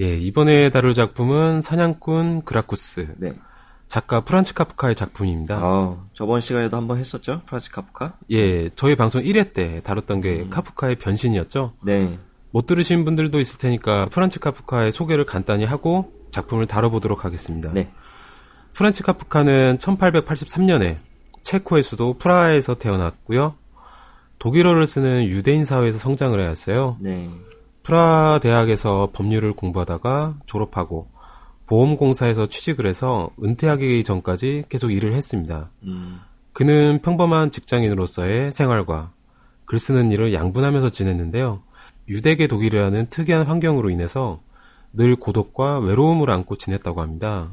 예, 이번에 다룰 작품은 사냥꾼 그라쿠스. 네. 작가 프란츠 카프카의 작품입니다. 아, 저번 시간에도 한번 했었죠? 프란츠 카프카? 예, 저희 방송 1회 때 다뤘던 게 음. 카프카의 변신이었죠. 네. 못 들으신 분들도 있을 테니까 프란츠 카프카의 소개를 간단히 하고 작품을 다뤄보도록 하겠습니다. 네. 프란츠 카프카는 1883년에 체코의 수도 프라하에서 태어났고요. 독일어를 쓰는 유대인 사회에서 성장을 해왔어요. 네. 프라하 대학에서 법률을 공부하다가 졸업하고 보험공사에서 취직을 해서 은퇴하기 전까지 계속 일을 했습니다. 음, 그는 평범한 직장인으로서의 생활과 글 쓰는 일을 양분하면서 지냈는데요. 유대계 독일이라는 특이한 환경으로 인해서 늘 고독과 외로움을 안고 지냈다고 합니다.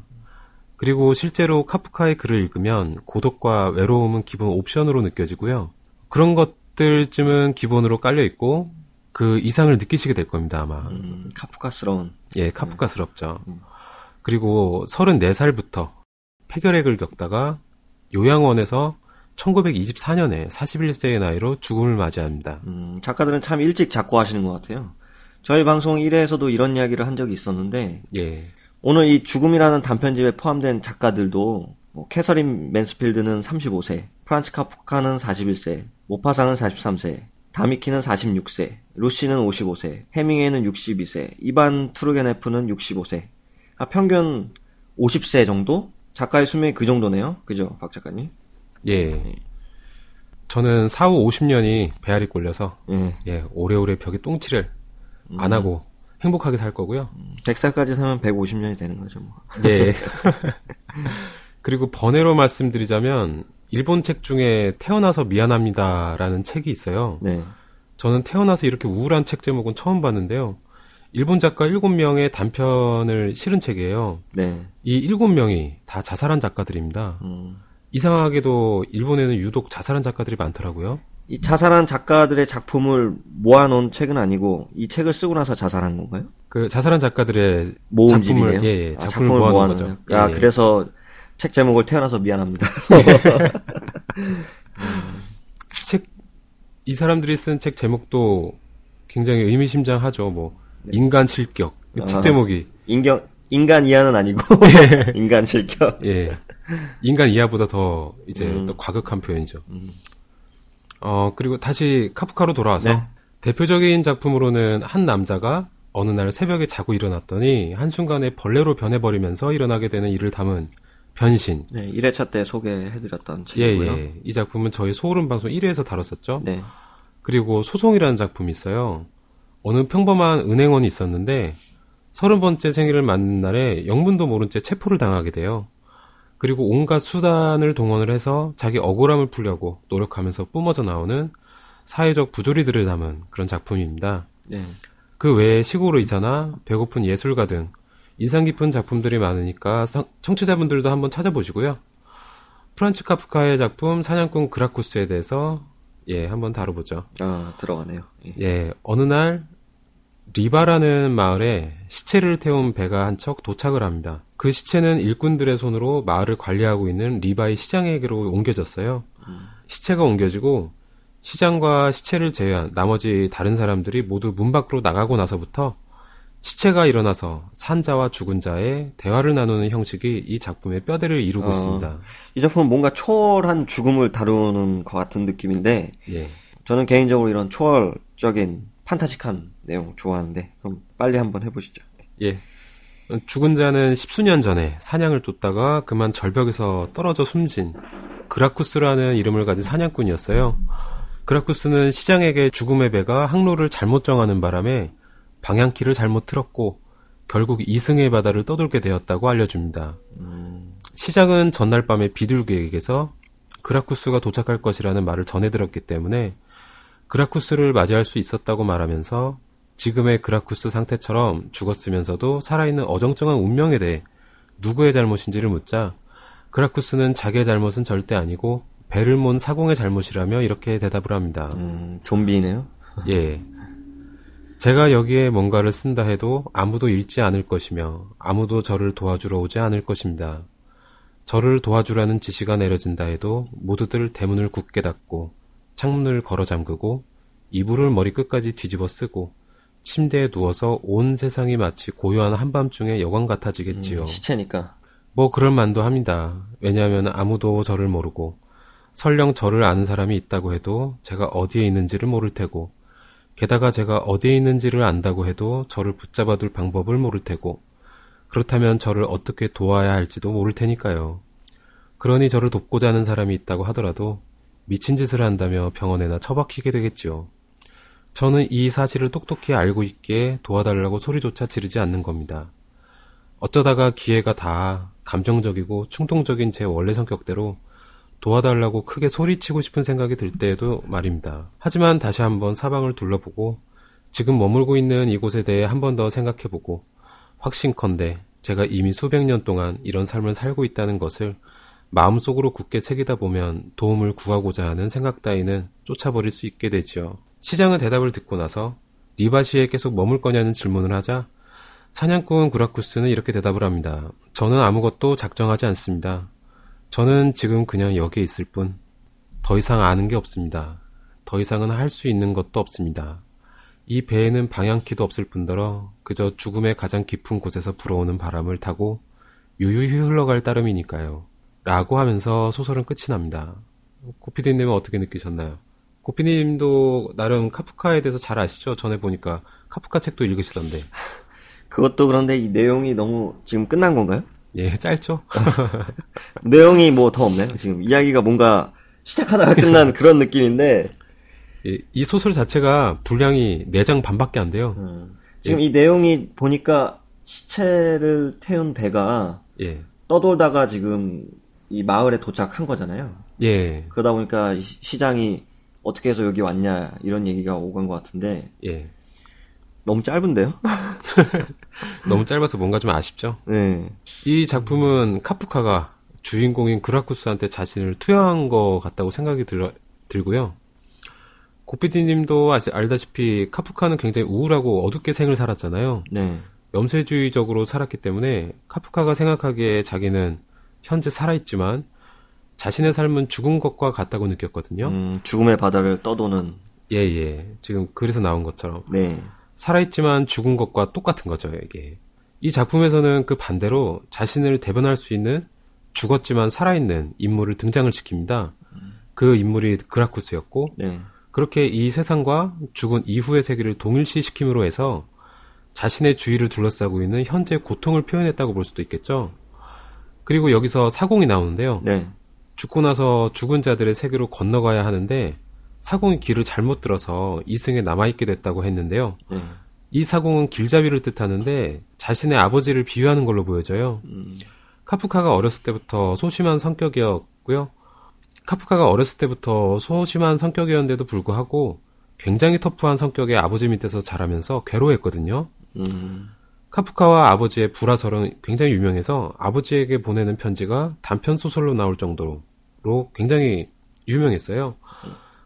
그리고 실제로 카프카의 글을 읽으면 고독과 외로움은 기본 옵션으로 느껴지고요. 그런 것들쯤은 기본으로 깔려 있고 그 이상을 느끼시게 될 겁니다, 아마. 음, 카프카스러운. 예, 카프카스럽죠. 음. 그리고 34살부터 폐결핵을 겪다가 요양원에서 1924년에 41세의 나이로 죽음을 맞이합니다. 음, 작가들은 참 일찍 작고 하시는 것 같아요. 저희 방송 1회에서도 이런 이야기를 한 적이 있었는데, 예, 오늘 이 죽음이라는 단편집에 포함된 작가들도, 뭐, 캐서린 맨스필드는 35세, 프란츠 카프카는 41세, 모파상은 43세, 다미키는 46세, 루시는 55세, 해밍웨이는 62세, 이반 투르게네프는 65세. 아, 평균 50세 정도? 작가의 수명이 그 정도네요. 그죠, 박 작가님? 예. 저는 4, 5, 50년이 배알이 꼴려서, 예. 예, 오래오래 벽에 똥칠을 음. 안 하고 행복하게 살 거고요. 100살까지 살면 150년이 되는 거죠, 뭐. 예. 그리고 번외로 말씀드리자면, 일본 책 중에 태어나서 미안합니다라는 책이 있어요. 네. 저는 태어나서 이렇게 우울한 책 제목은 처음 봤는데요. 일본 작가 7명의 단편을 실은 책이에요. 네. 이 7명이 다 자살한 작가들입니다. 음. 이상하게도 일본에는 유독 자살한 작가들이 많더라고요. 이 자살한 작가들의 작품을 모아놓은 책은 아니고 이 책을 쓰고 나서 자살한 건가요? 그 자살한 작가들의 모음집이네요. 작품을 예, 예, 아, 작품을 모아놓은 모아놓은 거죠. 아 예, 예. 그래서 책 제목을 태어나서 미안합니다. 책, 이 사람들이 쓴 책 제목도 굉장히 의미심장하죠. 뭐, 인간 실격. 이 아. 책 제목이. 인경 인간 이하는 아니고 인간 실격. 예. 인간 이하보다 더 이제 음. 또 과격한 표현이죠. 음. 어, 그리고 다시 카프카로 돌아와서 네. 대표적인 작품으로는 한 남자가 어느 날 새벽에 자고 일어났더니 한순간에 벌레로 변해버리면서 일어나게 되는 일을 담은 변신. 네, 1회차 때 소개해드렸던 예, 책이고요. 예. 이 작품은 저희 소울음 방송 1회에서 다뤘었죠. 네. 그리고 소송이라는 작품이 있어요. 어느 평범한 은행원이 있었는데 서른 번째 생일을 맞는 날에 영문도 모른 채 체포를 당하게 돼요. 그리고 온갖 수단을 동원을 해서 자기 억울함을 풀려고 노력하면서 뿜어져 나오는 사회적 부조리들을 담은 그런 작품입니다. 네. 그 외에 시골의 이사나 배고픈 예술가 등 인상 깊은 작품들이 많으니까 성- 청취자분들도 한번 찾아보시고요. 프란츠 카프카의 작품 사냥꾼 그라쿠스에 대해서 예 한번 다뤄보죠. 아 들어가네요. 예. 예 어느 날 리바라는 마을에 시체를 태운 배가 한 척 도착을 합니다. 그 시체는 일꾼들의 손으로 마을을 관리하고 있는 리바의 시장에게로 옮겨졌어요. 시체가 옮겨지고 시장과 시체를 제외한 나머지 다른 사람들이 모두 문 밖으로 나가고 나서부터 시체가 일어나서 산자와 죽은 자의 대화를 나누는 형식이 이 작품의 뼈대를 이루고 어. 있습니다. 이 작품은 뭔가 초월한 죽음을 다루는 것 같은 느낌인데 예. 저는 개인적으로 이런 초월적인 판타식한 내용 좋아하는데 그럼 빨리 한번 해보시죠. 예. 죽은 자는 십수년 전에 사냥을 쫓다가 그만 절벽에서 떨어져 숨진 그라쿠스라는 이름을 가진 사냥꾼이었어요. 그라쿠스는 시장에게 죽음의 배가 항로를 잘못 정하는 바람에 방향키를 잘못 틀었고 결국 이승의 바다를 떠돌게 되었다고 알려줍니다. 시장은 전날 밤에 비둘기에게서 그라쿠스가 도착할 것이라는 말을 전해 들었기 때문에 그라쿠스를 맞이할 수 있었다고 말하면서 지금의 그라쿠스 상태처럼 죽었으면서도 살아있는 어정쩡한 운명에 대해 누구의 잘못인지를 묻자 그라쿠스는 자기의 잘못은 절대 아니고 배를 몬 사공의 잘못이라며 이렇게 대답을 합니다. 음, 좀비네요. 예. 제가 여기에 뭔가를 쓴다 해도 아무도 읽지 않을 것이며 아무도 저를 도와주러 오지 않을 것입니다. 저를 도와주라는 지시가 내려진다 해도 모두들 대문을 굳게 닫고 창문을 걸어 잠그고 이불을 머리 끝까지 뒤집어 쓰고 침대에 누워서 온 세상이 마치 고요한 한밤중의 여관 같아지겠지요. 음, 시체니까. 뭐 그럴 만도 합니다. 왜냐하면 아무도 저를 모르고 설령 저를 아는 사람이 있다고 해도 제가 어디에 있는지를 모를 테고 게다가 제가 어디에 있는지를 안다고 해도 저를 붙잡아 둘 방법을 모를 테고 그렇다면 저를 어떻게 도와야 할지도 모를 테니까요. 그러니 저를 돕고자 하는 사람이 있다고 하더라도 미친 짓을 한다며 병원에나 처박히게 되겠지요. 저는 이 사실을 똑똑히 알고 있기에 도와달라고 소리조차 지르지 않는 겁니다. 어쩌다가 기회가 다 감정적이고 충동적인 제 원래 성격대로 도와달라고 크게 소리치고 싶은 생각이 들 때에도 말입니다. 하지만 다시 한번 사방을 둘러보고 지금 머물고 있는 이곳에 대해 한 번 더 생각해보고 확신컨대 제가 이미 수백 년 동안 이런 삶을 살고 있다는 것을 마음속으로 굳게 새기다 보면 도움을 구하고자 하는 생각 따위는 쫓아버릴 수 있게 되지요. 시장은 대답을 듣고 나서 리바시에 계속 머물 거냐는 질문을 하자 사냥꾼 구라쿠스는 이렇게 대답을 합니다. 저는 아무것도 작정하지 않습니다. 저는 지금 그냥 여기에 있을 뿐. 더 이상 아는 게 없습니다. 더 이상은 할 수 있는 것도 없습니다. 이 배에는 방향키도 없을 뿐더러 그저 죽음의 가장 깊은 곳에서 불어오는 바람을 타고 유유히 흘러갈 따름이니까요. 라고 하면서 소설은 끝이 납니다. 고피디님은 어떻게 느끼셨나요? 고피님도 나름 카프카에 대해서 잘 아시죠? 전에 보니까 카프카 책도 읽으시던데. 그것도 그런데 이 내용이 너무 지금 끝난 건가요? 예, 짧죠? 내용이 뭐 더 없나요? 지금 이야기가 뭔가 시작하다가 끝난 그런 느낌인데. 예, 이 소설 자체가 분량이 4장 반밖에 안 돼요. 음, 지금 예. 이 내용이 보니까 시체를 태운 배가 예. 떠돌다가 지금 이 마을에 도착한 거잖아요. 예. 그러다 보니까 시장이 어떻게 해서 여기 왔냐 이런 얘기가 오간 것 같은데 예. 너무 짧은데요? 너무 짧아서 뭔가 좀 아쉽죠. 네. 이 작품은 카프카가 주인공인 그라쿠스한테 자신을 투여한 것 같다고 생각이 들, 들고요. 고피디님도 아직 알다시피 카프카는 굉장히 우울하고 어둡게 생을 살았잖아요. 네. 염세주의적으로 살았기 때문에 카프카가 생각하기에 자기는 현재 살아있지만 자신의 삶은 죽은 것과 같다고 느꼈거든요. 음, 죽음의 바다를 떠도는. 예, 예. 지금 그래서 나온 것처럼. 네. 살아있지만 죽은 것과 똑같은 거죠, 이게. 이 작품에서는 그 반대로 자신을 대변할 수 있는 죽었지만 살아있는 인물을 등장을 시킵니다. 그 인물이 그라쿠스였고, 네. 그렇게 이 세상과 죽은 이후의 세계를 동일시시킴으로 해서 자신의 주위를 둘러싸고 있는 현재 고통을 표현했다고 볼 수도 있겠죠. 그리고 여기서 사공이 나오는데요. 네. 죽고 나서 죽은 자들의 세계로 건너가야 하는데 사공이 길을 잘못 들어서 이승에 남아있게 됐다고 했는데요. 네. 이 사공은 길잡이를 뜻하는데 자신의 아버지를 비유하는 걸로 보여져요. 음. 카프카가 어렸을 때부터 소심한 성격이었고요. 카프카가 어렸을 때부터 소심한 성격이었는데도 불구하고 굉장히 터프한 성격의 아버지 밑에서 자라면서 괴로워했거든요. 음. 카프카와 아버지의 불화설은 굉장히 유명해서 아버지에게 보내는 편지가 단편 소설로 나올 정도로 굉장히 유명했어요.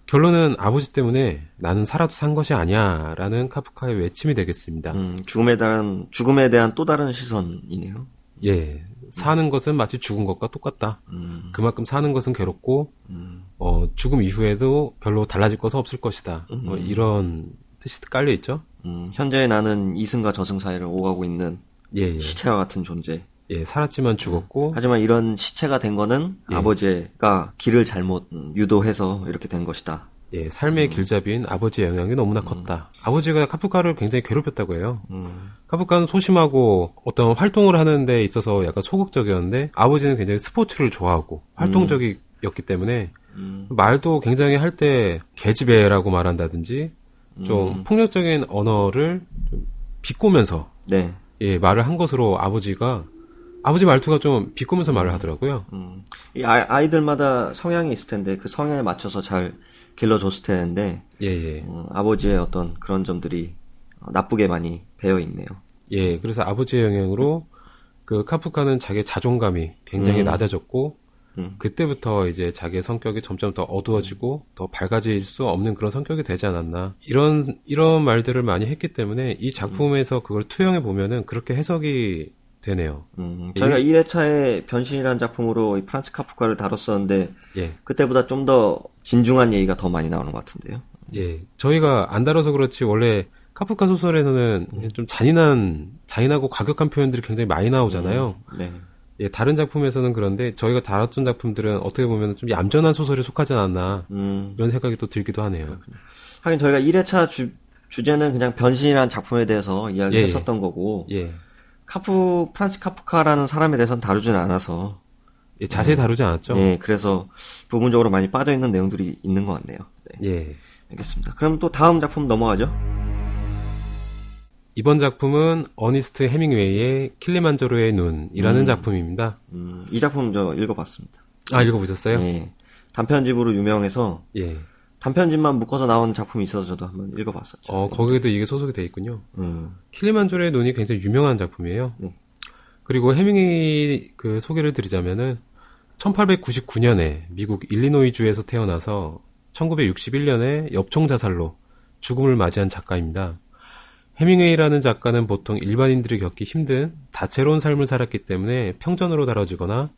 결론은 아버지 때문에 나는 살아도 산 것이 아니야 라는 카프카의 외침이 되겠습니다. 음, 죽음에 대한 죽음에 대한 또 다른 시선이네요. 예, 사는 것은 마치 죽은 것과 똑같다. 음. 그만큼 사는 것은 괴롭고 음. 어, 죽음 이후에도 별로 달라질 것은 없을 것이다. 음. 어, 이런 뜻이 깔려 있죠. 음, 현재 나는 이승과 저승 사이를 오가고 있는 예, 예. 시체와 같은 존재. 예, 살았지만 죽었고. 하지만 이런 시체가 된 거는 예. 아버지가 길을 잘못 유도해서 이렇게 된 것이다. 예, 삶의 음. 길잡이인 아버지의 영향이 너무나 음. 컸다. 아버지가 카프카를 굉장히 괴롭혔다고 해요. 음. 카프카는 소심하고 어떤 활동을 하는 데 있어서 약간 소극적이었는데 아버지는 굉장히 스포츠를 좋아하고 활동적이었기 때문에 음. 말도 굉장히 할 때 개집애라고 말한다든지 좀 음. 폭력적인 언어를 좀 비꼬면서 네. 예, 말을 한 것으로 아버지가 아버지 말투가 좀 비꼬면서 말을 하더라고요. 음. 이 아이, 들마다 성향이 있을 텐데 그 성향에 맞춰서 잘 길러줬을 텐데 예, 예. 어, 아버지의 어떤 그런 점들이 나쁘게 많이 배어 있네요. 예, 그래서 아버지의 영향으로 그 카프카는 자기 자존감이 굉장히 음. 낮아졌고 음. 그때부터 이제 자기의 성격이 점점 더 어두워지고 더 밝아질 수 없는 그런 성격이 되지 않았나 이런 이런 말들을 많이 했기 때문에 이 작품에서 그걸 투영해 보면은 그렇게 해석이 되네요. 음, 저희가 1회차에 변신이라는 작품으로 이 프란츠 카프카를 다뤘었는데 예. 그때보다 좀 더 진중한 얘기가 더 많이 나오는 것 같은데요. 예, 저희가 안 다뤄서 그렇지 원래 카프카 소설에서는 음. 좀 잔인한, 잔인하고 과격한 표현들이 굉장히 많이 나오잖아요. 네. 예, 다른 작품에서는 그런데 저희가 다뤘던 작품들은 어떻게 보면 좀 얌전한 소설에 속하지 않았나 음. 이런 생각이 또 들기도 하네요. 하긴 저희가 1회차 주, 주제는 그냥 변신이라는 작품에 대해서 이야기를 예, 했었던 거고 예, 카프 프란츠 카프카라는 사람에 대해서는 다루지는 않아서 예, 자세히 다루지 않았죠. 예 그래서 부분적으로 많이 빠져 있는 내용들이 있는 것 같네요. 네, 예. 알겠습니다. 그럼 또 다음 작품 넘어가죠. 이번 작품은 어니스트 해밍웨이의 킬리만자로의 눈이라는 음. 작품입니다. 음, 이 작품 저 읽어봤습니다. 아, 읽어보셨어요? 예, 단편집으로 유명해서 예. 단편집만 묶어서 나온 작품이 있어서 저도 한번 읽어봤었죠. 어, 거기에도 이게 소속이 돼 있군요. 음, 킬리만조로의 눈이 굉장히 유명한 작품이에요. 네. 그리고 해밍웨이 그 소개를 드리자면은 1899년에 미국 일리노이주에서 태어나서 1961년에 엽총 자살로 죽음을 맞이한 작가입니다. 해밍웨이라는 작가는 보통 일반인들이 겪기 힘든 다채로운 삶을 살았기 때문에 평전으로 다뤄지거나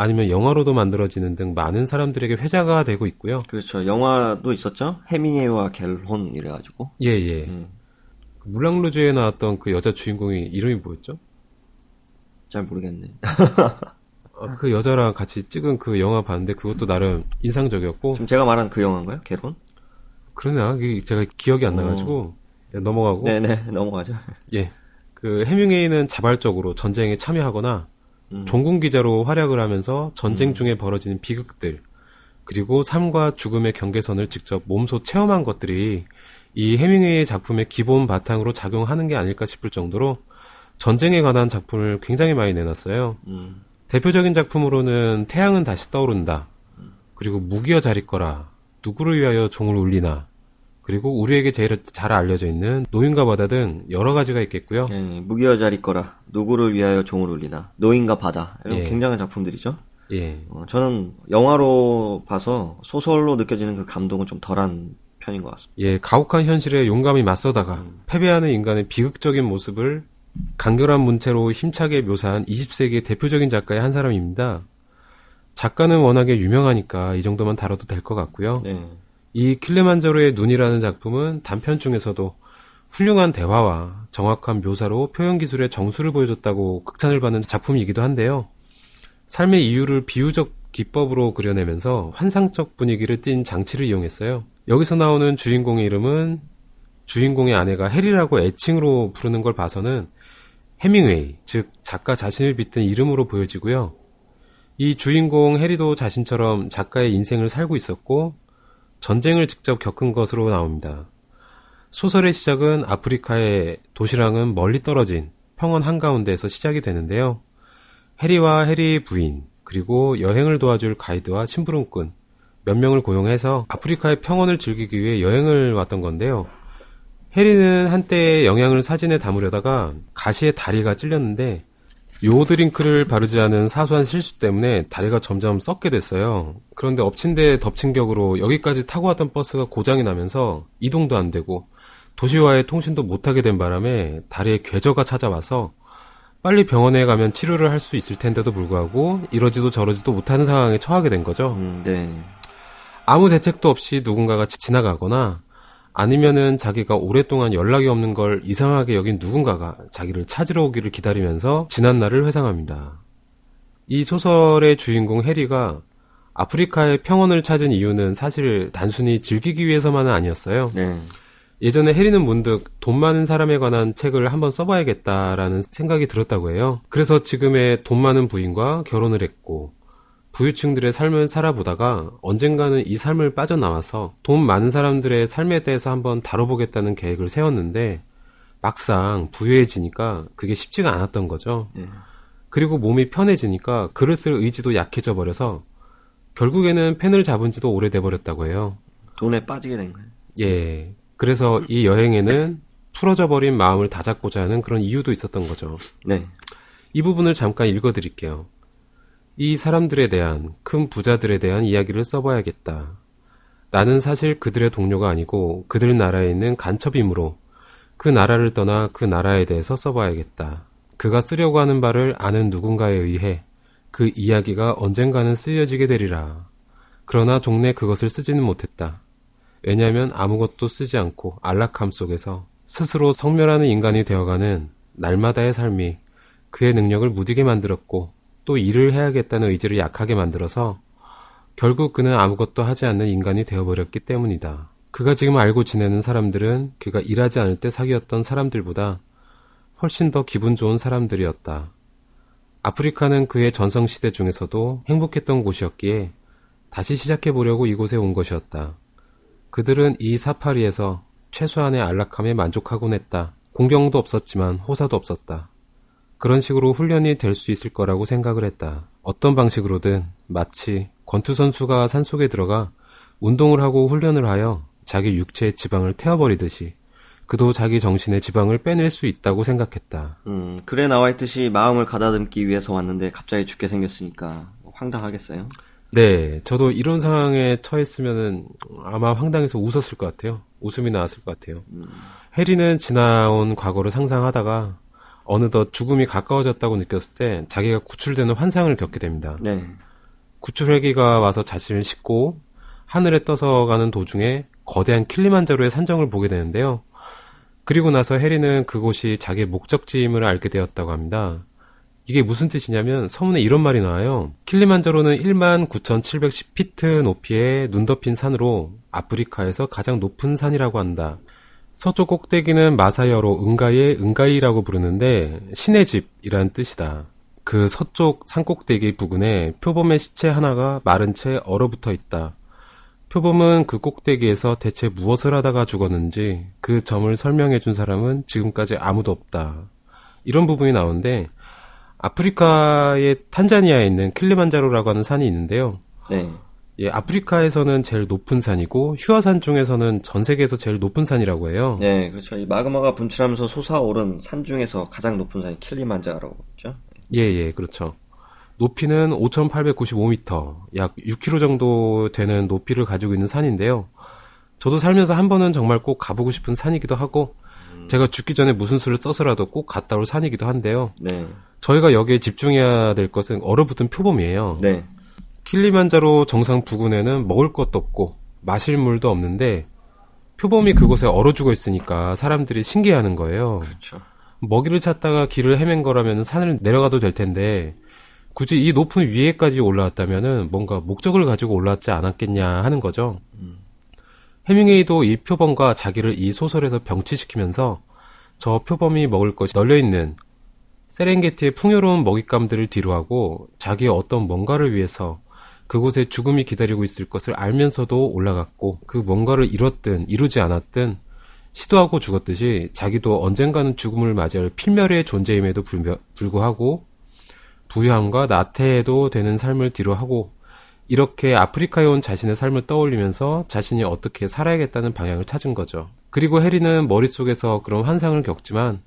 아니면 영화로도 만들어지는 등 많은 사람들에게 회자가 되고 있고요. 그렇죠. 영화도 있었죠. 해밍웨이와 갤혼 이래가지고. 예, 예. 음, 그 물랑루즈에 나왔던 그 여자 주인공이 이름이 뭐였죠? 잘 모르겠네. 아, 그 여자랑 같이 찍은 그 영화 봤는데 그것도 나름 인상적이었고 지금 제가 말한 그 영화인가요? 갤혼? 그러나 제가 기억이 안 나가지고 넘어가고 네네 넘어가죠. 예. 그 해밍웨이는 자발적으로 전쟁에 참여하거나 음. 종군 기자로 활약을 하면서 전쟁 중에 벌어지는 비극들 그리고 삶과 죽음의 경계선을 직접 몸소 체험한 것들이 이 해밍웨이의 작품의 기본 바탕으로 작용하는 게 아닐까 싶을 정도로 전쟁에 관한 작품을 굉장히 많이 내놨어요. 음, 대표적인 작품으로는 태양은 다시 떠오른다. 그리고 무기여 잘 있거라. 누구를 위하여 종을 울리나. 그리고 우리에게 제일 잘 알려져 있는 노인과 바다 등 여러 가지가 있겠고요. 예, 무기여 자리 거라 누구를 위하여 종을 울리나 노인과 바다 이런 예. 굉장한 작품들이죠. 예. 어, 저는 영화로 봐서 소설로 느껴지는 그 감동은 좀 덜한 편인 것 같습니다. 예, 가혹한 현실에 용감히 맞서다가 패배하는 인간의 비극적인 모습을 간결한 문체로 힘차게 묘사한 20세기의 대표적인 작가의 한 사람입니다. 작가는 워낙에 유명하니까 이 정도만 다뤄도 될 것 같고요. 네. 이 킬레만자로의 눈이라는 작품은 단편 중에서도 훌륭한 대화와 정확한 묘사로 표현 기술의 정수를 보여줬다고 극찬을 받는 작품이기도 한데요. 삶의 이유를 비유적 기법으로 그려내면서 환상적 분위기를 띈 장치를 이용했어요. 여기서 나오는 주인공의 이름은 주인공의 아내가 해리라고 애칭으로 부르는 걸 봐서는 해밍웨이, 즉 작가 자신을 빗든 이름으로 보여지고요. 이 주인공 해리도 자신처럼 작가의 인생을 살고 있었고 전쟁을 직접 겪은 것으로 나옵니다. 소설의 시작은 아프리카의 도시랑은 멀리 떨어진 평원 한가운데에서 시작이 되는데요. 해리와 해리의 부인, 그리고 여행을 도와줄 가이드와 심부름꾼 몇 명을 고용해서 아프리카의 평원을 즐기기 위해 여행을 왔던 건데요. 해리는 한때 영양을 사진에 담으려다가 가시에 다리가 찔렸는데 요 드링크를 바르지 않은 사소한 실수 때문에 다리가 점점 썩게 됐어요. 그런데 엎친 데 덮친 격으로 여기까지 타고 왔던 버스가 고장이 나면서 이동도 안 되고 도시와의 통신도 못하게 된 바람에 다리에 궤저가 찾아와서 빨리 병원에 가면 치료를 할 수 있을 텐데도 불구하고 이러지도 저러지도 못하는 상황에 처하게 된 거죠. 음, 네. 아무 대책도 없이 누군가가 지- 지나가거나 아니면은 자기가 오랫동안 연락이 없는 걸 이상하게 여긴 누군가가 자기를 찾으러 오기를 기다리면서 지난 날을 회상합니다. 이 소설의 주인공 해리가 아프리카의 평원을 찾은 이유는 사실 단순히 즐기기 위해서만은 아니었어요. 네. 예전에 해리는 문득 돈 많은 사람에 관한 책을 한번 써봐야겠다라는 생각이 들었다고 해요. 그래서 지금의 돈 많은 부인과 결혼을 했고, 부유층들의 삶을 살아보다가 언젠가는 이 삶을 빠져나와서 돈 많은 사람들의 삶에 대해서 한번 다뤄보겠다는 계획을 세웠는데, 막상 부유해지니까 그게 쉽지가 않았던 거죠. 네. 그리고 몸이 편해지니까 글을 쓸 의지도 약해져 버려서 결국에는 펜을 잡은 지도 오래돼 버렸다고 해요. 돈에 빠지게 된 거예요. 예. 그래서 이 여행에는 풀어져 버린 마음을 다잡고자 하는 그런 이유도 있었던 거죠. 네. 이 부분을 잠깐 읽어 드릴게요. 이 사람들에 대한, 큰 부자들에 대한 이야기를 써봐야겠다. 나는 사실 그들의 동료가 아니고 그들 나라에 있는 간첩이므로 그 나라를 떠나 그 나라에 대해서 써봐야겠다. 그가 쓰려고 하는 바를 아는 누군가에 의해 그 이야기가 언젠가는 쓰여지게 되리라. 그러나 종래 그것을 쓰지는 못했다. 왜냐하면 아무것도 쓰지 않고 안락함 속에서 스스로 성멸하는 인간이 되어가는 날마다의 삶이 그의 능력을 무디게 만들었고 또 일을 해야겠다는 의지를 약하게 만들어서 결국 그는 아무것도 하지 않는 인간이 되어버렸기 때문이다. 그가 지금 알고 지내는 사람들은 그가 일하지 않을 때 사귀었던 사람들보다 훨씬 더 기분 좋은 사람들이었다. 아프리카는 그의 전성시대 중에서도 행복했던 곳이었기에 다시 시작해보려고 이곳에 온 것이었다. 그들은 이 사파리에서 최소한의 안락함에 만족하곤 했다. 공경도 없었지만 호사도 없었다. 그런 식으로 훈련이 될 수 있을 거라고 생각을 했다. 어떤 방식으로든 마치 권투 선수가 산속에 들어가 운동을 하고 훈련을 하여 자기 육체의 지방을 태워버리듯이 그도 자기 정신의 지방을 빼낼 수 있다고 생각했다. 음, 글에 나와 있듯이 마음을 가다듬기 위해서 왔는데 갑자기 죽게 생겼으니까 황당하겠어요? 네, 저도 이런 상황에 처했으면은 아마 황당해서 웃었을 것 같아요. 웃음이 나왔을 것 같아요. 음. 해리는 지나온 과거를 상상하다가 어느덧 죽음이 가까워졌다고 느꼈을 때 자기가 구출되는 환상을 겪게 됩니다. 네. 구출 헬기가 와서 자신을 싣고 하늘에 떠서 가는 도중에 거대한 킬리만자로의 산정을 보게 되는데요. 그리고 나서 해리는 그곳이 자기의 목적지임을 알게 되었다고 합니다. 이게 무슨 뜻이냐면 서문에 이런 말이 나와요. 킬리만자로는 1만 9,710피트 높이의 눈 덮인 산으로 아프리카에서 가장 높은 산이라고 한다. 서쪽 꼭대기는 마사여로 은가의 은가이라고 부르는데 신의 집이란 뜻이다. 그 서쪽 산꼭대기 부근에 표범의 시체 하나가 마른 채 얼어붙어 있다. 표범은 그 꼭대기에서 대체 무엇을 하다가 죽었는지 그 점을 설명해 준 사람은 지금까지 아무도 없다. 이런 부분이 나오는데 아프리카의 탄자니아에 있는 킬리만자로라고 하는 산이 있는데요. 네. 예, 아프리카에서는 제일 높은 산이고 휴화산 중에서는 전 세계에서 제일 높은 산이라고 해요. 네, 그렇죠. 이 마그마가 분출하면서 솟아오른 산 중에서 가장 높은 산이 킬리만자로죠. 예, 예, 그렇죠. 높이는 5,895m, 약 6km 정도 되는 높이를 가지고 있는 산인데요. 저도 살면서 한 번은 정말 꼭 가보고 싶은 산이기도 하고, 음. 제가 죽기 전에 무슨 수를 써서라도 꼭 갔다 올 산이기도 한데요. 네. 저희가 여기에 집중해야 될 것은 얼어붙은 표범이에요. 네. 킬리만자로 정상 부근에는 먹을 것도 없고, 마실 물도 없는데, 표범이 그곳에 얼어 죽어 있으니까 사람들이 신기해하는 거예요. 그렇죠. 먹이를 찾다가 길을 헤맨 거라면 산을 내려가도 될 텐데, 굳이 이 높은 위에까지 올라왔다면은 뭔가 목적을 가지고 올라왔지 않았겠냐 하는 거죠. 음. 해밍웨이도 이 표범과 자기를 이 소설에서 병치시키면서 저 표범이 먹을 것이 널려 있는 세렝게티의 풍요로운 먹잇감들을 뒤로하고 자기의 어떤 뭔가를 위해서 그곳에 죽음이 기다리고 있을 것을 알면서도 올라갔고 그 뭔가를 이뤘든 이루지 않았든 시도하고 죽었듯이 자기도 언젠가는 죽음을 맞이할 필멸의 존재임에도 불구하고 부유함과 나태해도 되는 삶을 뒤로하고 이렇게 아프리카에 온 자신의 삶을 떠올리면서 자신이 어떻게 살아야겠다는 방향을 찾은 거죠. 그리고 해리는 머릿속에서 그런 환상을 겪지만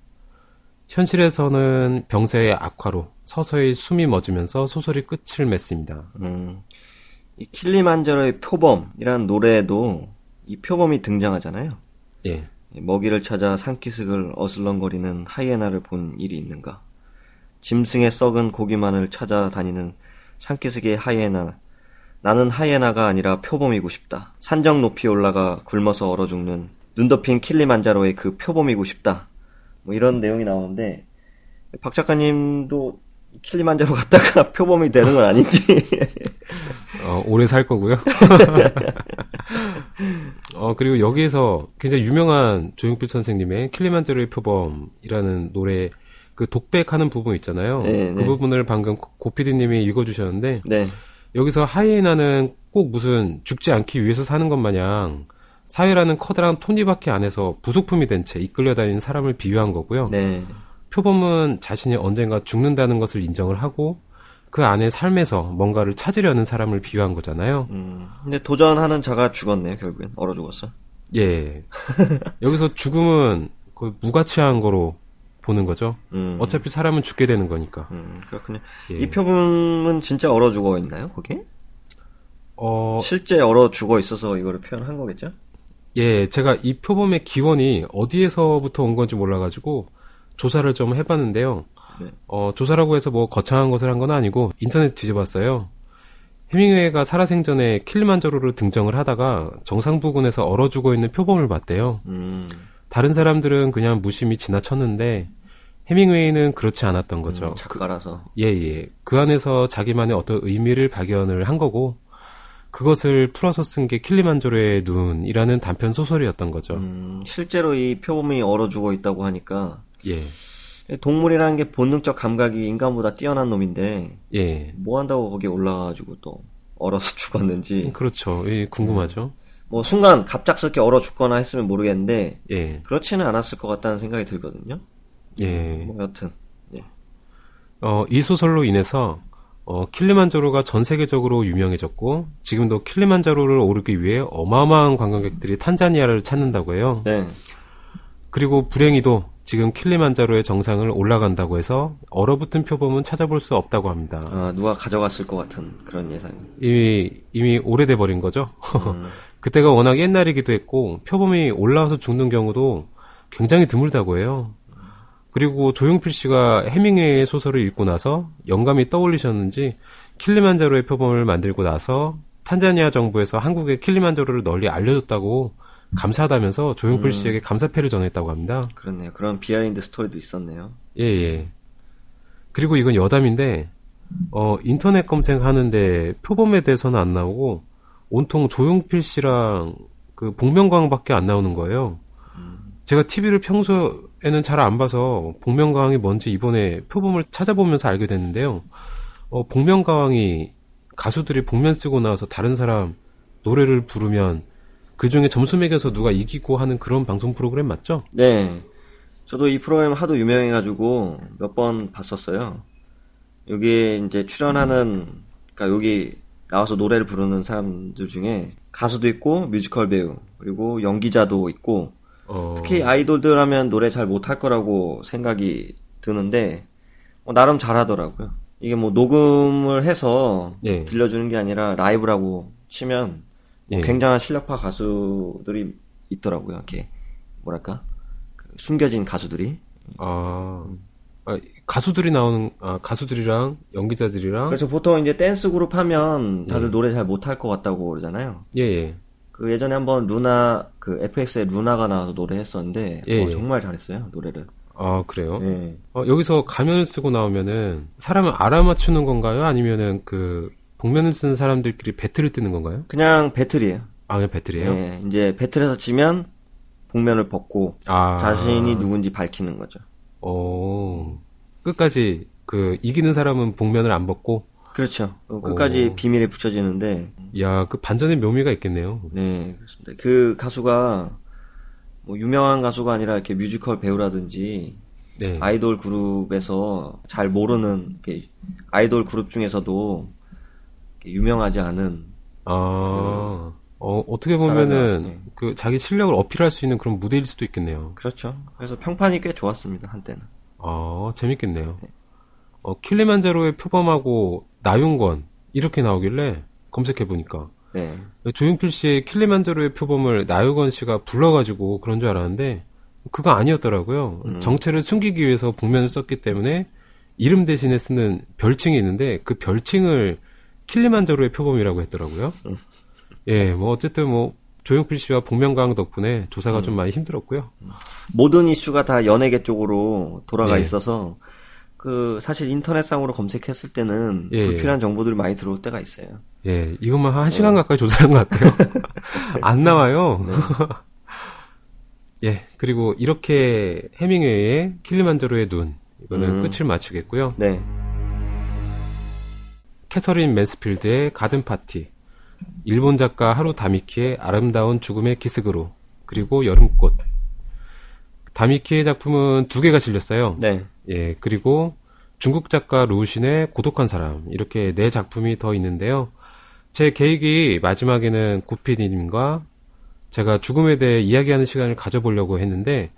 현실에서는 병세의 악화로 서서히 숨이 멎으면서 소설이 끝을 맺습니다. 음, 이 킬리만자로의 표범이라는 노래에도 이 표범이 등장하잖아요. 예. 먹이를 찾아 산기슭을 어슬렁거리는 하이에나를 본 일이 있는가? 짐승의 썩은 고기만을 찾아다니는 산기슭의 하이에나. 나는 하이에나가 아니라 표범이고 싶다. 산정 높이 올라가 굶어서 얼어 죽는 눈 덮인 킬리만자로의 그 표범이고 싶다. 뭐 이런 내용이 나오는데 박 작가님도 킬리만자로 갔다가 표범이 되는 건 아닌지. 어, 오래 살 거고요. 어, 그리고 여기에서 굉장히 유명한 조용필 선생님의 킬리만자로의 표범이라는 노래 그 독백하는 부분 있잖아요. 네, 그 네. 부분을 방금 고피디님이 읽어주셨는데 네. 여기서 하이에나는 꼭 무슨 죽지 않기 위해서 사는 것 마냥 사회라는 커다란 톱니바퀴 안에서 부속품이 된 채 이끌려 다니는 사람을 비유한 거고요. 네. 표범은 자신이 언젠가 죽는다는 것을 인정을 하고 그 안에 삶에서 뭔가를 찾으려는 사람을 비유한 거잖아요. 음, 근데 도전하는 자가 죽었네요, 결국엔. 얼어 죽었어. 예. 여기서 죽음은 거의 무가치한 거로 보는 거죠. 음. 어차피 사람은 죽게 되는 거니까. 음, 그렇군요. 예. 이 표범은 진짜 얼어 죽어 있나요, 거기? 어, 실제 얼어 죽어 있어서 이거를 표현한 거겠죠? 예, 제가 이 표범의 기원이 어디에서부터 온 건지 몰라가지고 조사를 좀 해봤는데요. 네. 어, 조사라고 해서 뭐 거창한 것을 한 건 아니고 인터넷 뒤져봤어요. 해밍웨이가 살아생전에 킬리만자로를 등정을 하다가 정상 부근에서 얼어 죽어 있는 표범을 봤대요. 음. 다른 사람들은 그냥 무심히 지나쳤는데 해밍웨이는 그렇지 않았던 거죠. 음, 작가라서. 그, 예, 예. 그 안에서 자기만의 어떤 의미를 발견을 한 거고 그것을 풀어서 쓴 게 킬리만조로의 눈이라는 단편 소설이었던 거죠. 음, 실제로 이 표범이 얼어 죽어 있다고 하니까 예. 동물이라는 게 본능적 감각이 인간보다 뛰어난 놈인데 예. 뭐 한다고 거기에 올라가가지고 또 얼어서 죽었는지 그렇죠. 예, 궁금하죠. 뭐 순간 갑작스럽게 얼어 죽거나 했으면 모르겠는데 예. 그렇지는 않았을 것 같다는 생각이 들거든요. 예. 뭐 여튼 예. 어, 이 소설로 인해서 어, 킬리만자로가 전 세계적으로 유명해졌고 지금도 킬리만자로를 오르기 위해 어마어마한 관광객들이 탄자니아를 찾는다고 해요. 네. 그리고 불행히도 지금 킬리만자로의 정상을 올라간다고 해서 얼어붙은 표범은 찾아볼 수 없다고 합니다. 아, 누가 가져갔을 것 같은 그런 예상이. 이미 이미 오래돼 버린 거죠. 음. 그때가 워낙 옛날이기도 했고 표범이 올라와서 죽는 경우도 굉장히 드물다고 해요. 그리고 조용필 씨가 해밍웨이의 소설을 읽고 나서 영감이 떠올리셨는지 킬리만자로의 표범을 만들고 나서 탄자니아 정부에서 한국에 킬리만자로를 널리 알려줬다고 감사하다면서 조용필 음. 씨에게 감사패를 전했다고 합니다. 그렇네요. 그런 behind story도 있었네요. 예, 예. 그리고 이건 여담인데, 어, 인터넷 검색하는데 표범에 대해서는 안 나오고, 온통 조용필 씨랑 그 복면가왕밖에 안 나오는 거예요. 제가 TV를 평소에는 잘 안 봐서 복면가왕이 뭔지 이번에 표범을 찾아보면서 알게 됐는데요. 어, 복면가왕이 가수들이 복면 쓰고 나와서 다른 사람 노래를 부르면 그 중에 점수 매겨서 누가 이기고 하는 그런 방송 프로그램 맞죠? 네. 저도 이 프로그램 하도 유명해가지고 몇 번 봤었어요. 여기에 이제 출연하는, 그러니까 여기 나와서 노래를 부르는 사람들 중에 가수도 있고 뮤지컬 배우 그리고 연기자도 있고 어, 특히 아이돌들 하면 노래 잘 못할 거라고 생각이 드는데 어, 나름 잘하더라고요. 이게 뭐 녹음을 해서 예. 들려주는 게 아니라 라이브라고 치면 뭐 예. 굉장한 실력파 가수들이 있더라고요. 이렇게 뭐랄까 그 숨겨진 가수들이. 아, 아, 가수들이 나오는 아 가수들이랑 연기자들이랑 그래서 보통 이제 댄스 그룹 하면 다들 예. 노래 잘 못할 것 같다고 그러잖아요. 예 예 그 예전에 한번 루나 그 FX의 루나가 나와서 노래했었는데 예, 어, 예. 정말 잘했어요 노래를. 아 그래요 예. 어, 여기서 가면을 쓰고 나오면은 사람을 알아맞추는 건가요 아니면은 그 복면을 쓰는 사람들끼리 배틀을 뜨는 건가요 그냥 배틀이에요. 아 그냥 배틀이에요 예, 이제 배틀에서 지면 복면을 벗고 아 자신이 누군지 밝히는 거죠. 어 끝까지 그 이기는 사람은 복면을 안 벗고 그렇죠. 어, 끝까지 오. 비밀에 붙여지는데, 야 그 반전의 묘미가 있겠네요 네, 그렇습니다. 그 가수가, 뭐, 유명한 가수가 아니라 이렇게 뮤지컬 배우라든지, 네 아이돌 그룹에서 잘 모르는, 이렇게 아이돌 그룹 중에서도, 유명하지 않은, 아 어, 어떻게 보면은. 그 자기 실력을 어필할 수 있는 그런 무대일 수도 있겠네요. 그렇죠. 그래서 평판이 꽤 좋았습니다, 한때는. 아, 재밌겠네요. 어, 킬리만자로의 표범하고 나윤권 이렇게 나오길래 검색해 보니까 네. 조용필 씨의 킬리만자로의 표범을 나윤권 씨가 불러가지고 그런 줄 알았는데 그거 아니었더라고요. 음. 정체를 숨기기 위해서 복면을 썼기 때문에 이름 대신에 쓰는 별칭이 있는데 그 별칭을 킬리만자로의 표범이라고 했더라고요. 음. 예, 뭐 어쨌든 뭐 조용필 씨와 복면가왕 덕분에 조사가 음. 좀 많이 힘들었고요. 모든 이슈가 다 연예계 쪽으로 돌아가 네. 있어서, 그, 사실 인터넷상으로 검색했을 때는 예, 불필요한 정보들이 많이 들어올 때가 있어요. 예, 이것만 한 네. 시간 가까이 조사한 것 같아요. 안 나와요. 예, 그리고 이렇게 해밍웨이의 킬리만자로의 눈, 이거는 음. 끝을 마치겠고요. 네. 캐서린 맨스필드의 가든 파티, 일본 작가 하루 다미키의 아름다운 죽음의 기슭으로, 그리고 여름꽃. 다미키의 작품은 두 개가 실렸어요. 네. 예, 그리고 중국 작가 루신의 고독한 사람 이렇게 네 작품이 더 있는데요. 제 계획이 마지막에는 고피디님과 제가 죽음에 대해 이야기하는 시간을 가져보려고 했는데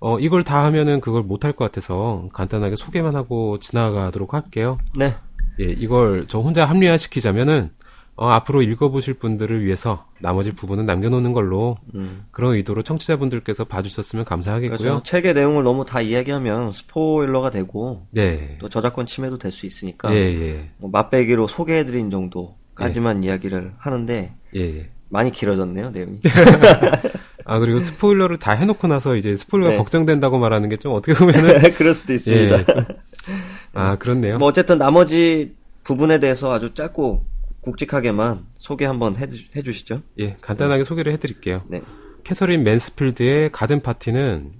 어, 이걸 다 하면은 그걸 못할 것 같아서 간단하게 소개만 하고 지나가도록 할게요. 네. 예, 이걸 저 혼자 합리화시키자면은 어, 앞으로 읽어보실 분들을 위해서 나머지 부분은 남겨놓는 걸로 음. 그런 의도로 청취자분들께서 봐주셨으면 감사하겠고요. 그렇죠. 책의 내용을 너무 다 이야기하면 스포일러가 되고 네, 또 저작권 침해도 될 수 있으니까 예, 예, 뭐 맛배기로 소개해드린 정도까지만 이야기를 하는데 예, 예. 많이 길어졌네요 내용이. 아 그리고 스포일러를 다 해놓고 나서 이제 스포일러가 네. 걱정된다고 말하는 게 좀 어떻게 보면은 그럴 수도 있습니다. 예. 아 그렇네요. 뭐 어쨌든 나머지 부분에 대해서 아주 짧고 굵직하게만 소개 한번 해, 해주 시죠. 예, 간단하게 소개를 해드릴게요. 네. 캐서린 맨스필드의 가든 파티는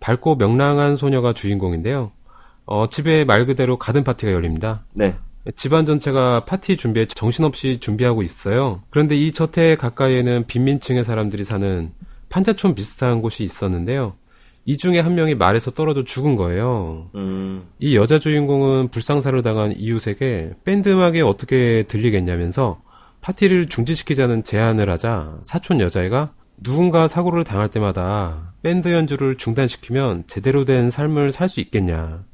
밝고 명랑한 소녀가 주인공인데요. 어, 집에 말 그대로 가든 파티가 열립니다. 네. 집안 전체가 파티 준비에 정신없이 준비하고 있어요. 그런데 이 저택 가까이에는 빈민층의 사람들이 사는 판자촌 비슷한 곳이 있었는데요. 이 중에 한 명이 말에서 떨어져 죽은 거예요. 음, 이 여자 주인공은 불상사를 당한 이웃에게 밴드 음악이 어떻게 들리겠냐면서 파티를 중지시키자는 제안을 하자 사촌 여자애가 누군가 사고를 당할 때마다 밴드 연주를 중단시키면 제대로 된 삶을 살 수 있겠냐.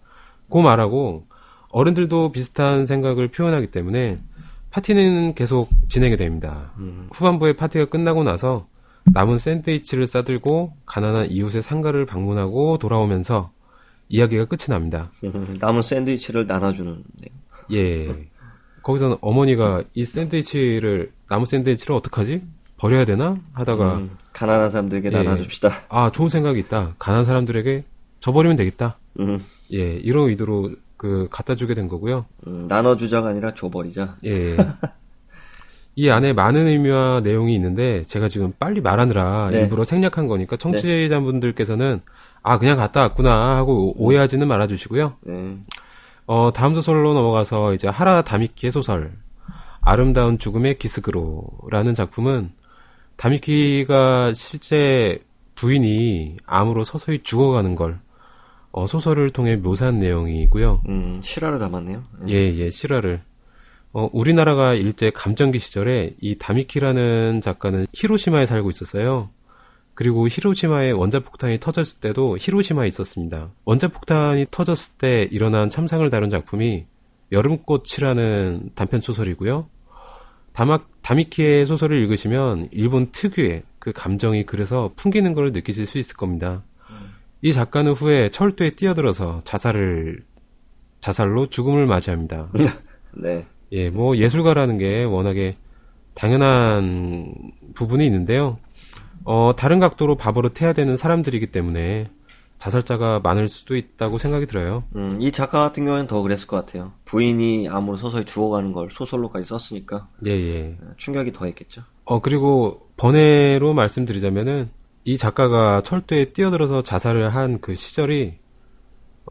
고 말하고 어른들도 비슷한 생각을 표현하기 때문에 파티는 계속 진행이 됩니다. 후반부에 파티가 끝나고 나서 남은 샌드위치를 싸들고 가난한 이웃의 상가를 방문하고 돌아오면서 이야기가 끝이 납니다. 남은 샌드위치를 나눠주는. 네. 예. 거기서는 어머니가 이 샌드위치를 나무 샌드위치를 어떡하지? 버려야 되나? 하다가 음, 가난한 사람들에게 예. 나눠줍시다. 아 좋은 생각이 있다. 가난한 사람들에게 줘버리면 되겠다. 음, 예, 이런 의도로 그 갖다 주게 된 거고요. 음, 나눠주자가 아니라 줘버리자. 예. 이 안에 많은 의미와 내용이 있는데 제가 지금 빨리 말하느라 네. 일부러 생략한 거니까 청취자분들께서는 아 그냥 갔다 왔구나 하고 오해하지는 말아주시고요. 네. 어, 다음 소설로 넘어가서 이제 하라 다미키의 소설 아름다운 죽음의 기스그로라는 작품은 다미키가 실제 부인이 암으로 서서히 죽어가는 걸 어, 소설을 통해 묘사한 내용이고요. 음, 실화를 담았네요. 음, 예, 예, 실화를. 어, 우리나라가 일제 감정기 시절에 이 다미키라는 작가는 히로시마에 살고 있었어요. 그리고 히로시마에 원자폭탄이 터졌을 때도 히로시마에 있었습니다. 원자폭탄이 터졌을 때 일어난 참상을 다룬 작품이 여름꽃이라는 단편 소설이고요. 다마, 다미키의 소설을 읽으시면 일본 특유의 그 감정이 그래서 풍기는 걸 느끼실 수 있을 겁니다. 이 작가는 후에 철도에 뛰어들어서 자살을 자살로 죽음을 맞이합니다. 네. 예, 뭐 예술가라는 게 워낙에 당연한 부분이 있는데요. 어, 다른 각도로 바보로 태야 되는 사람들이기 때문에 자살자가 많을 수도 있다고 생각이 들어요. 음, 이 작가 같은 경우에는 더 그랬을 것 같아요. 부인이 암으로 서서히 죽어가는 걸 소설로까지 썼으니까 예, 예. 어, 충격이 더했겠죠. 어, 그리고 번외로 말씀드리자면은 이 작가가 철도에 뛰어들어서 자살을 한 그 시절이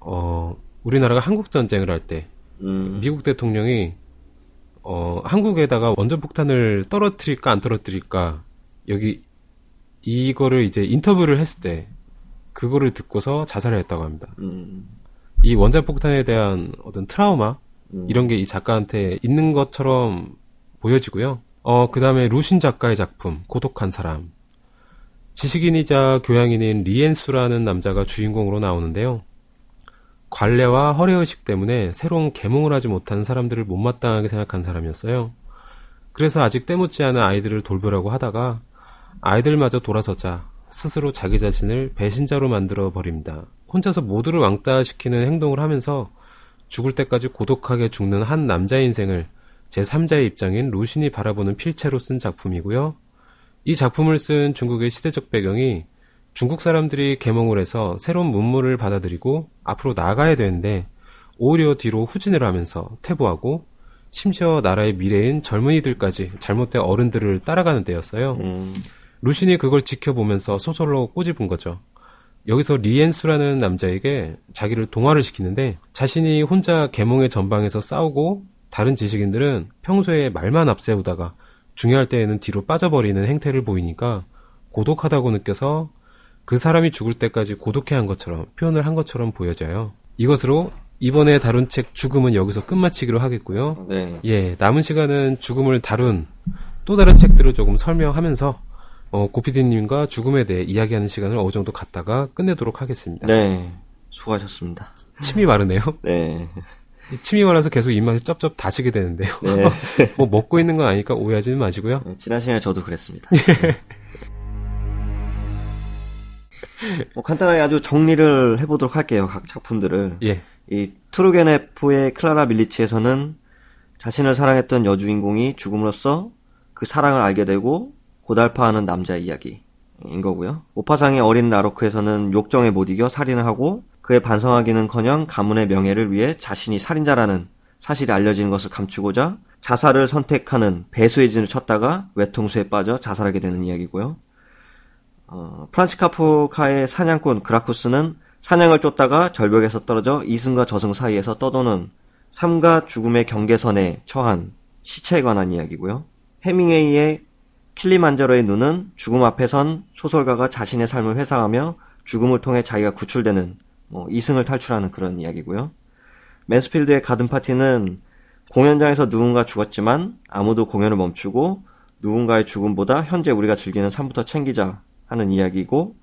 어, 우리나라가 한국 전쟁을 할 때 음, 미국 대통령이 어, 한국에다가 원전폭탄을 떨어뜨릴까 안 떨어뜨릴까 여기 이거를 이제 인터뷰를 했을 때 그거를 듣고서 자살을 했다고 합니다. 음, 이 원자폭탄에 대한 어떤 트라우마 음. 이런 게 이 작가한테 있는 것처럼 보여지고요. 어, 그 다음에 루신 작가의 작품, 고독한 사람. 지식인이자 교양인인 리엔수라는 남자가 주인공으로 나오는데요. 관례와 허례의식 때문에 새로운 계몽을 하지 못하는 사람들을 못마땅하게 생각한 사람이었어요. 그래서 아직 때묻지 않은 아이들을 돌보려고 하다가 아이들마저 돌아서자 스스로 자기 자신을 배신자로 만들어 버립니다. 혼자서 모두를 왕따시키는 행동을 하면서 죽을 때까지 고독하게 죽는 한 남자 인생을 제3자의 입장인 루신이 바라보는 필체로 쓴 작품이고요. 이 작품을 쓴 중국의 시대적 배경이 중국 사람들이 개몽을 해서 새로운 문물을 받아들이고 앞으로 나아가야 되는데 오히려 뒤로 후진을 하면서 퇴보하고 심지어 나라의 미래인 젊은이들까지 잘못된 어른들을 따라가는 때였어요. 음, 루신이 그걸 지켜보면서 소설로 꼬집은 거죠. 여기서 리엔수라는 남자에게 자기를 동화를 시키는데 자신이 혼자 계몽의 전방에서 싸우고 다른 지식인들은 평소에 말만 앞세우다가 중요할 때에는 뒤로 빠져버리는 행태를 보이니까 고독하다고 느껴서 그 사람이 죽을 때까지 고독해 한 것처럼 표현을 한 것처럼 보여져요. 이것으로 이번에 다룬 책 죽음은 여기서 끝마치기로 하겠고요. 네. 예, 남은 시간은 죽음을 다룬 또 다른 책들을 조금 설명하면서 어, 고피디님과 죽음에 대해 이야기하는 시간을 어느 정도 갖다가 끝내도록 하겠습니다. 네. 수고하셨습니다. 침이 마르네요. 네. 이 침이 말라서 계속 입맛이 쩝쩝 다시게 되는데요. 네. 뭐 먹고 있는 건 아니까 오해하지는 마시고요. 네, 지난 시간에 저도 그랬습니다. 뭐 간단하게 아주 정리를 해보도록 할게요. 각 작품들을. 예, 이 트루게네포의 클라라 밀리치에서는 자신을 사랑했던 여주인공이 죽음으로써 그 사랑을 알게 되고 고달파하는 남자의 이야기. 인 거고요. 모파상의 어린 라로크에서는 욕정에 못 이겨 살인을 하고 그에 반성하기는커녕 가문의 명예를 위해 자신이 살인자라는 사실이 알려지는 것을 감추고자 자살을 선택하는 배수의 진을 쳤다가 외통수에 빠져 자살하게 되는 이야기고요. 어, 프란치 카프카의 사냥꾼 그라쿠스는 사냥을 쫓다가 절벽에서 떨어져 이승과 저승 사이에서 떠도는 삶과 죽음의 경계선에 처한 시체에 관한 이야기고요. 해밍웨이의 킬리만저로의 눈은 죽음 앞에 선 소설가가 자신의 삶을 회상하며 죽음을 통해 자기가 구출되는 뭐 이승을 탈출하는 그런 이야기고요. 맨스필드의 가든 파티는 공연장에서 누군가 죽었지만 아무도 공연을 멈추고 누군가의 죽음보다 현재 우리가 즐기는 삶부터 챙기자 하는 이야기고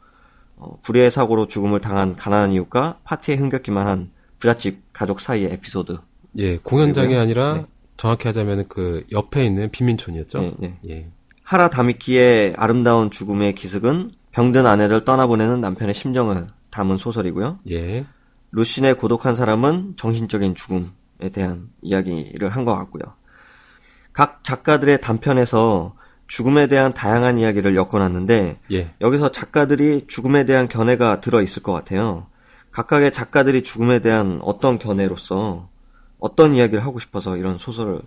어, 불의의 사고로 죽음을 당한 가난한 이웃과 파티에 흥겹기만 한 부잣집 가족 사이의 에피소드. 예, 공연장이 그리고요. 아니라 네. 정확히 하자면 그 옆에 있는 빈민촌이었죠. 네, 네. 예. 하라 다미키의 아름다운 죽음의 기습은 병든 아내를 떠나보내는 남편의 심정을 담은 소설이고요. 예. 루신의 고독한 사람은 정신적인 죽음에 대한 이야기를 한 것 같고요. 각 작가들의 단편에서 죽음에 대한 다양한 이야기를 엮어놨는데 예. 여기서 작가들이 죽음에 대한 견해가 들어 있을 것 같아요. 각각의 작가들이 죽음에 대한 어떤 견해로서 어떤 이야기를 하고 싶어서 이런 소설을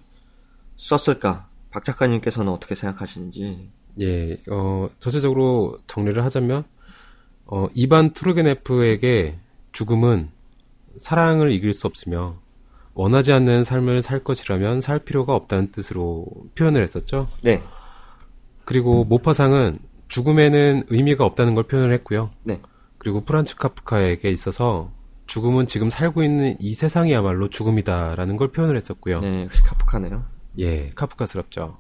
썼을까? 박 작가님께서는 어떻게 생각하시는지? 예, 어, 전체적으로 정리를 하자면, 어, 이반 투르게네프에게 죽음은 사랑을 이길 수 없으며, 원하지 않는 삶을 살 것이라면 살 필요가 없다는 뜻으로 표현을 했었죠. 네. 그리고 모파상은 죽음에는 의미가 없다는 걸 표현을 했고요. 네. 그리고 프란츠 카프카에게 있어서 죽음은 지금 살고 있는 이 세상이야말로 죽음이다라는 걸 표현을 했었고요. 네, 역시 카프카네요. 예, 카프카스럽죠.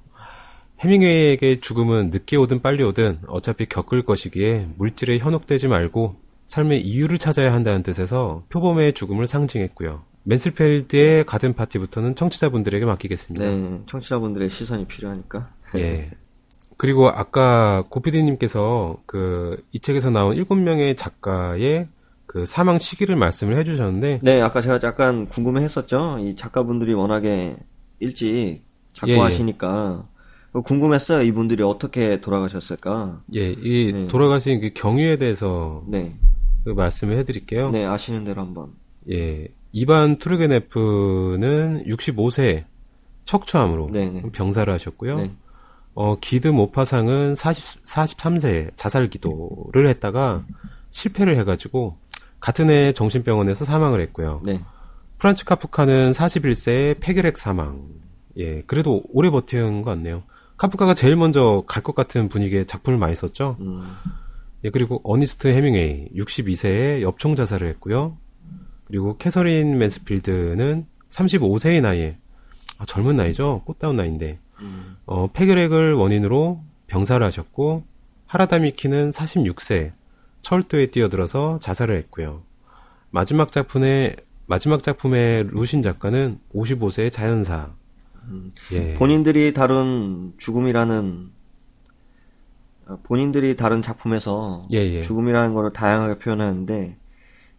해밍웨이에게 죽음은 늦게 오든 빨리 오든 어차피 겪을 것이기에 물질에 현혹되지 말고 삶의 이유를 찾아야 한다는 뜻에서 표범의 죽음을 상징했고요. 맨슬펠드의 가든 파티부터는 청취자분들에게 맡기겠습니다. 네, 청취자분들의 시선이 필요하니까. 예. 그리고 아까 고피디님께서 그 이 책에서 나온 일곱 명의 작가의 그 사망 시기를 말씀을 해주셨는데. 네, 아까 제가 약간 궁금해했었죠. 이 작가분들이 워낙에 일찍 작고하시니까 예, 예. 궁금했어요. 이분들이 어떻게 돌아가셨을까? 예, 이 네. 돌아가신 그 경위에 대해서 네. 그 말씀을 해드릴게요. 네, 아시는 대로 한번. 예, 이반 투르게네프는 65세 척추암으로 네네. 네. 병사를 하셨고요. 네. 어, 기드 모파상은 40, 43세 자살 기도를 했다가 실패를 해가지고 같은 해 정신병원에서 사망을 했고요. 네. 프란츠 카프카는 41세에 폐결핵 사망. 예, 그래도 오래 버틴 것 같네요. 카프카가 제일 먼저 갈 것 같은 분위기의 작품을 많이 썼죠. 음. 예, 그리고 어니스트 해밍웨이 62세에 엽총 자살을 했고요. 그리고 캐서린 맨스필드는 35세의 나이에 아, 젊은 나이죠. 꽃다운 나이인데 음. 어, 폐결핵을 원인으로 병사를 하셨고 하라 다미키는 46세 철도에 뛰어들어서 자살을 했고요. 마지막 작품의 마지막 작품의 루신 작가는 55세의 자연사. 음, 예. 본인들이 다룬 죽음이라는 어, 본인들이 다른 작품에서 예, 예. 죽음이라는 것을 다양하게 표현하는데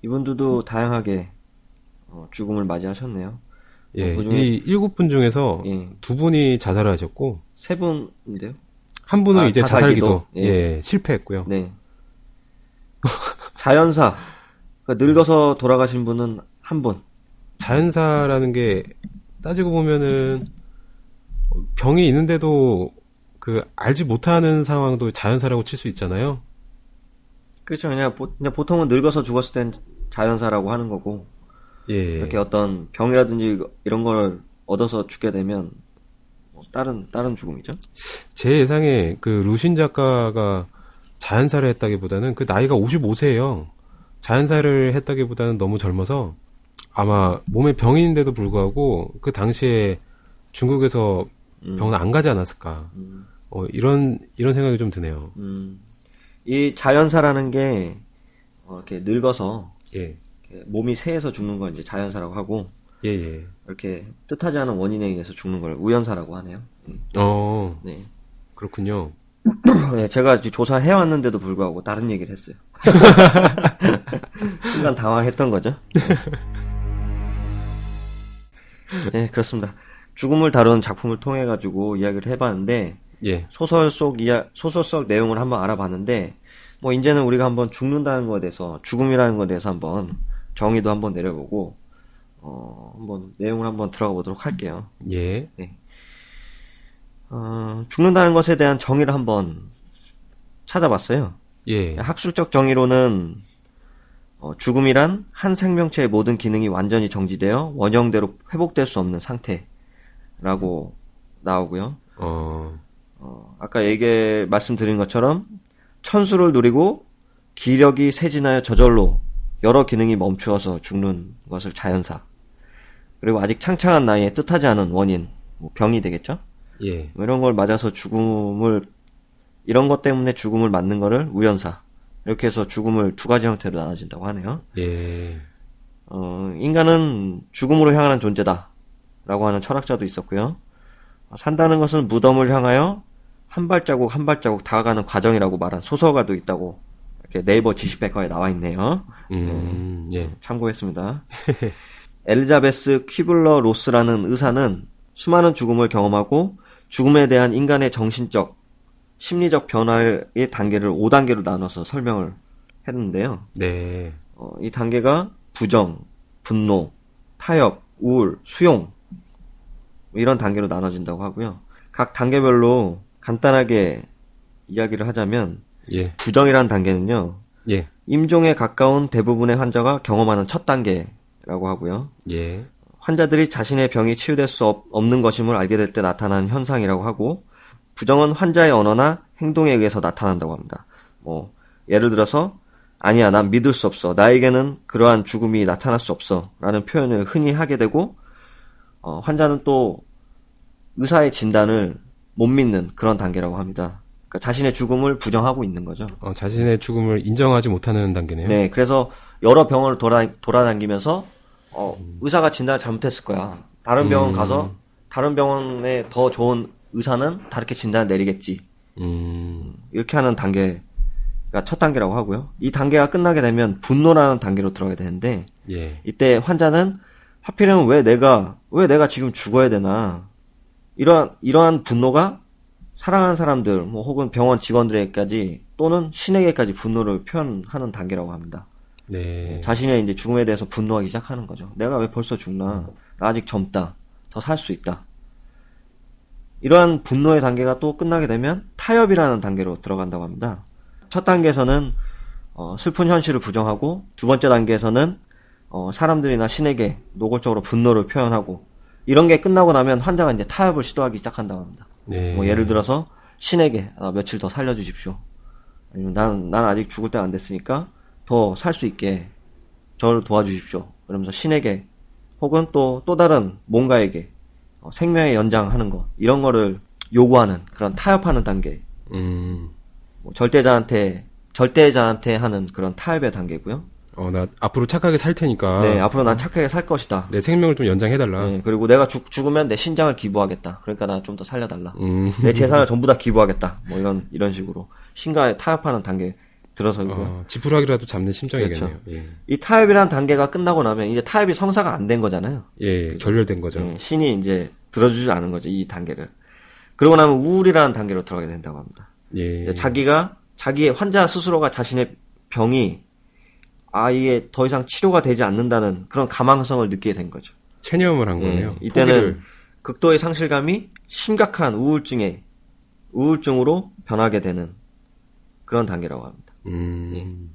이분들도 다양하게 어, 죽음을 맞이하셨네요. 예, 어, 이 일곱 분 중에서 예. 두 분이 자살을 하셨고 세 분인데요. 한 분은 아, 이제 자살기도, 예. 예. 실패했고요. 네. 자연사 그러니까 늙어서 돌아가신 분은 한 분. 자연사라는 게 따지고 보면은 병이 있는데도 그 알지 못하는 상황도 자연사라고 칠 수 있잖아요. 그렇죠. 그냥, 보, 그냥 보통은 늙어서 죽었을 땐 자연사라고 하는 거고. 예. 이렇게 어떤 병이라든지 이런 걸 얻어서 죽게 되면 뭐 다른 다른 죽음이죠. 제 예상에 그 루신 작가가 자연사를 했다기보다는 그 나이가 55세예요. 자연사를 했다기보다는 너무 젊어서 아마 몸에 병이 있는데도 불구하고 그 당시에 중국에서 음. 병을 안 가지 않았을까. 음. 어, 이런 이런 생각이 좀 드네요. 음. 이 자연사라는 게 어, 이렇게 늙어서 예. 몸이 새해서 죽는 걸 이제 자연사라고 하고 예, 예. 이렇게 뜻하지 않은 원인에 의해서 죽는 걸 우연사라고 하네요. 예. 어, 네. 그렇군요. 네, 제가 조사해 왔는데도 불구하고 다른 얘기를 했어요. 순간 당황했던 거죠. 네. 네, 그렇습니다. 죽음을 다룬 작품을 통해 가지고 이야기를 해봤는데 예. 소설 속 이야 소설 속 내용을 한번 알아봤는데 뭐 이제는 우리가 한번 죽는다는 것에 대해서 죽음이라는 것에 대해서 한번 정의도 한번 내려보고 어 한번 내용을 한번 들어가 보도록 할게요. 예. 어, 죽는다는 것에 대한 정의를 한번 찾아봤어요. 예. 학술적 정의로는 어, 죽음이란 한 생명체의 모든 기능이 완전히 정지되어 원형대로 회복될 수 없는 상태라고 나오고요. 어. 어, 아까 얘기 말씀드린 것처럼 천수를 누리고 기력이 쇠진하여 저절로 여러 기능이 멈추어서 죽는 것을 자연사. 그리고 아직 창창한 나이에 뜻하지 않은 원인, 뭐 병이 되겠죠? 예. 뭐 이런 걸 맞아서 죽음을 이런 것 때문에 죽음을 맞는 거를 우연사. 이렇게 해서 죽음을 두 가지 형태로 나눠진다고 하네요. 예. 어, 인간은 죽음으로 향하는 존재다. 라고 하는 철학자도 있었고요. 어, 산다는 것은 무덤을 향하여 한 발자국 한 발자국 다가가는 과정이라고 말한 소설가도 있다고 네이버 지식백과에 나와 있네요. 음, 예. 참고했습니다. 엘리자베스 퀴블러 로스라는 의사는 수많은 죽음을 경험하고 죽음에 대한 인간의 정신적, 심리적 변화의 단계를 5단계로 나눠서 설명을 했는데요. 네. 어, 이 단계가 부정, 분노, 타협, 우울, 수용 뭐 이런 단계로 나눠진다고 하고요. 각 단계별로 간단하게 이야기를 하자면 예. 부정이라는 단계는요. 예. 임종에 가까운 대부분의 환자가 경험하는 첫 단계라고 하고요. 예. 환자들이 자신의 병이 치유될 수 없, 없는 것임을 알게 될 때 나타나는 현상이라고 하고 부정은 환자의 언어나 행동에 의해서 나타난다고 합니다. 뭐 예를 들어서 아니야 난 믿을 수 없어 나에게는 그러한 죽음이 나타날 수 없어라는 표현을 흔히 하게 되고 어, 환자는 또 의사의 진단을 못 믿는 그런 단계라고 합니다. 그러니까 자신의 죽음을 부정하고 있는 거죠. 어, 자신의 죽음을 인정하지 못하는 단계네요. 네, 그래서 여러 병원을 돌아, 돌아다니면서 어, 의사가 진단을 잘못했을 거야. 다른 병원 음. 가서 다른 병원에 더 좋은 의사는 다르게 진단을 내리겠지. 음. 이렇게 하는 단계가 첫 단계라고 하고요. 이 단계가 끝나게 되면 분노라는 단계로 들어가게 되는데 예. 이때 환자는 하필이면 왜 내가 왜 내가 지금 죽어야 되나 이러한 이러한 분노가 사랑하는 사람들 뭐 혹은 병원 직원들에게까지 또는 신에게까지 분노를 표현하는 단계라고 합니다. 네. 자신의 이제 죽음에 대해서 분노하기 시작하는 거죠. 내가 왜 벌써 죽나? 나 아직 젊다. 더 살 수 있다. 이러한 분노의 단계가 또 끝나게 되면 타협이라는 단계로 들어간다고 합니다. 첫 단계에서는 어, 슬픈 현실을 부정하고 두 번째 단계에서는 어, 사람들이나 신에게 노골적으로 분노를 표현하고 이런 게 끝나고 나면 환자가 이제 타협을 시도하기 시작한다고 합니다. 네. 뭐 예를 들어서 신에게 아, 며칠 더 살려주십시오. 아니면 난, 난 아직 죽을 때가 안 됐으니까 더 살 수 있게 저를 도와주십시오. 그러면서 신에게 혹은 또, 또 다른 뭔가에게 어, 생명의 연장하는 거 이런 거를 요구하는 그런 타협하는 단계 음. 뭐 절대자한테 절대자한테 하는 그런 타협의 단계고요. 어, 나 앞으로 착하게 살 테니까. 네 앞으로 난 착하게 살 것이다. 내 생명을 좀 연장해달라. 네, 그리고 내가 죽, 죽으면 내 신장을 기부하겠다. 그러니까 나 좀 더 살려달라. 음. 내 재산을 전부 다 기부하겠다. 뭐 이런 이런 식으로 신과에 타협하는 단계 들어서고요. 어, 지푸라기라도 잡는 심정이겠네요. 그렇죠. 예. 이 타협이라는 단계가 끝나고 나면 이제 타협이 성사가 안 된 거잖아요. 예, 예, 결렬된 거죠. 예, 신이 이제 들어주지 않은 거죠. 이 단계를. 그러고 나면 우울이라는 단계로 들어가게 된다고 합니다. 예. 자기가 자기의 환자 스스로가 자신의 병이 아 이게 더 이상 치료가 되지 않는다는 그런 가망성을 느끼게 된 거죠. 체념을 한 예, 거네요. 이때는 포기를. 극도의 상실감이 심각한 우울증에 우울증으로 변하게 되는 그런 단계라고 합니다. 음.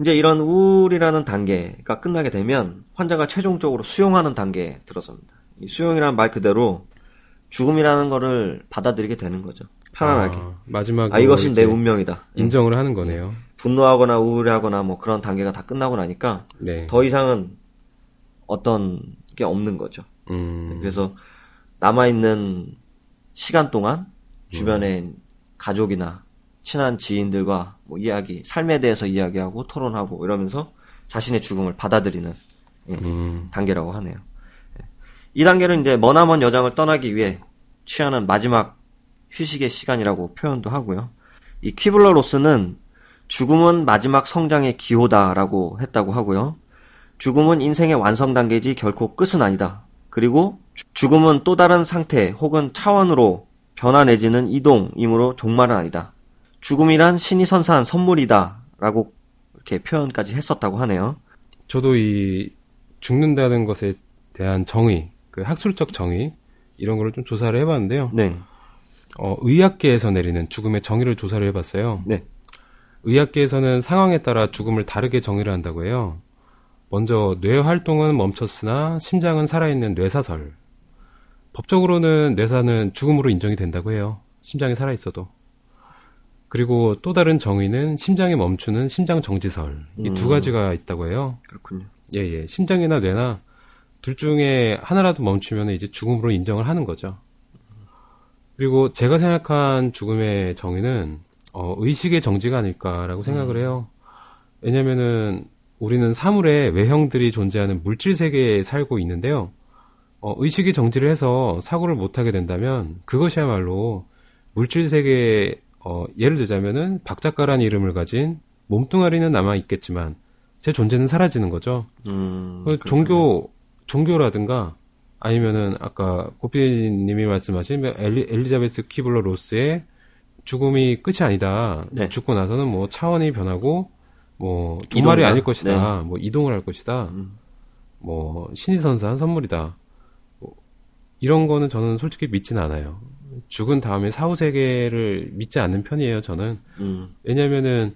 이제 이런 우울이라는 단계가 끝나게 되면 환자가 최종적으로 수용하는 단계에 들어섭니다. 이 수용이라는 말 그대로 죽음이라는 거를 받아들이게 되는 거죠. 편안하게. 아, 마지막 아, 이것이 내 운명이다. 인정을 하는 거네요. 분노하거나 우울해하거나 뭐 그런 단계가 다 끝나고 나니까 네. 더 이상은 어떤 게 없는 거죠. 음. 그래서 남아 있는 시간 동안 주변에 가족이나 친한 지인들과 뭐 이야기, 삶에 대해서 이야기하고 토론하고 이러면서 자신의 죽음을 받아들이는 예, 음. 단계라고 하네요. 예. 이 단계는 이제 머나먼 여장을 떠나기 위해 취하는 마지막 휴식의 시간이라고 표현도 하고요. 이 퀴블러 로스는 죽음은 마지막 성장의 기호다라고 했다고 하고요. 죽음은 인생의 완성 단계지 결코 끝은 아니다. 그리고 주- 죽음은 또 다른 상태 혹은 차원으로 변화 내지는 이동이므로 종말은 아니다. 죽음이란 신이 선사한 선물이다. 라고 이렇게 표현까지 했었다고 하네요. 저도 이 죽는다는 것에 대한 정의, 그 학술적 정의, 이런 거를 좀 조사를 해봤는데요. 네. 어, 의학계에서 내리는 죽음의 정의를 조사를 해봤어요. 네. 의학계에서는 상황에 따라 죽음을 다르게 정의를 한다고 해요. 먼저 뇌 활동은 멈췄으나 심장은 살아있는 뇌사설. 법적으로는 뇌사는 죽음으로 인정이 된다고 해요. 심장이 살아있어도. 그리고 또 다른 정의는 심장이 멈추는 심장 정지설. 이두 음. 가지가 있다고 해요. 그렇군요. 예, 예. 심장이나 뇌나 둘 중에 하나라도 멈추면 이제 죽음으로 인정을 하는 거죠. 그리고 제가 생각한 죽음의 정의는 어, 의식의 정지가 아닐까라고 생각을 해요. 왜냐면은 우리는 사물의 외형들이 존재하는 물질 세계에 살고 있는데요. 어, 의식이 정지를 해서 사고를 못하게 된다면 그것이야말로 물질 세계에 어, 예를 들자면은 박 작가라는 이름을 가진 몸뚱아리는 남아 있겠지만 제 존재는 사라지는 거죠. 음, 그 종교 종교라든가 아니면은 아까 고피님이 말씀하신 엘리, 엘리자베스 키블러 로스의 죽음이 끝이 아니다. 네. 죽고 나서는 뭐 차원이 변하고 뭐. 종말이 아닐 것이다. 뭐 이동을 할 것이다. 음. 뭐 신이 선사한 선물이다. 뭐 이런 거는 저는 솔직히 믿지는 않아요. 죽은 다음에 사후 세계를 믿지 않는 편이에요. 저는 음, 왜냐면은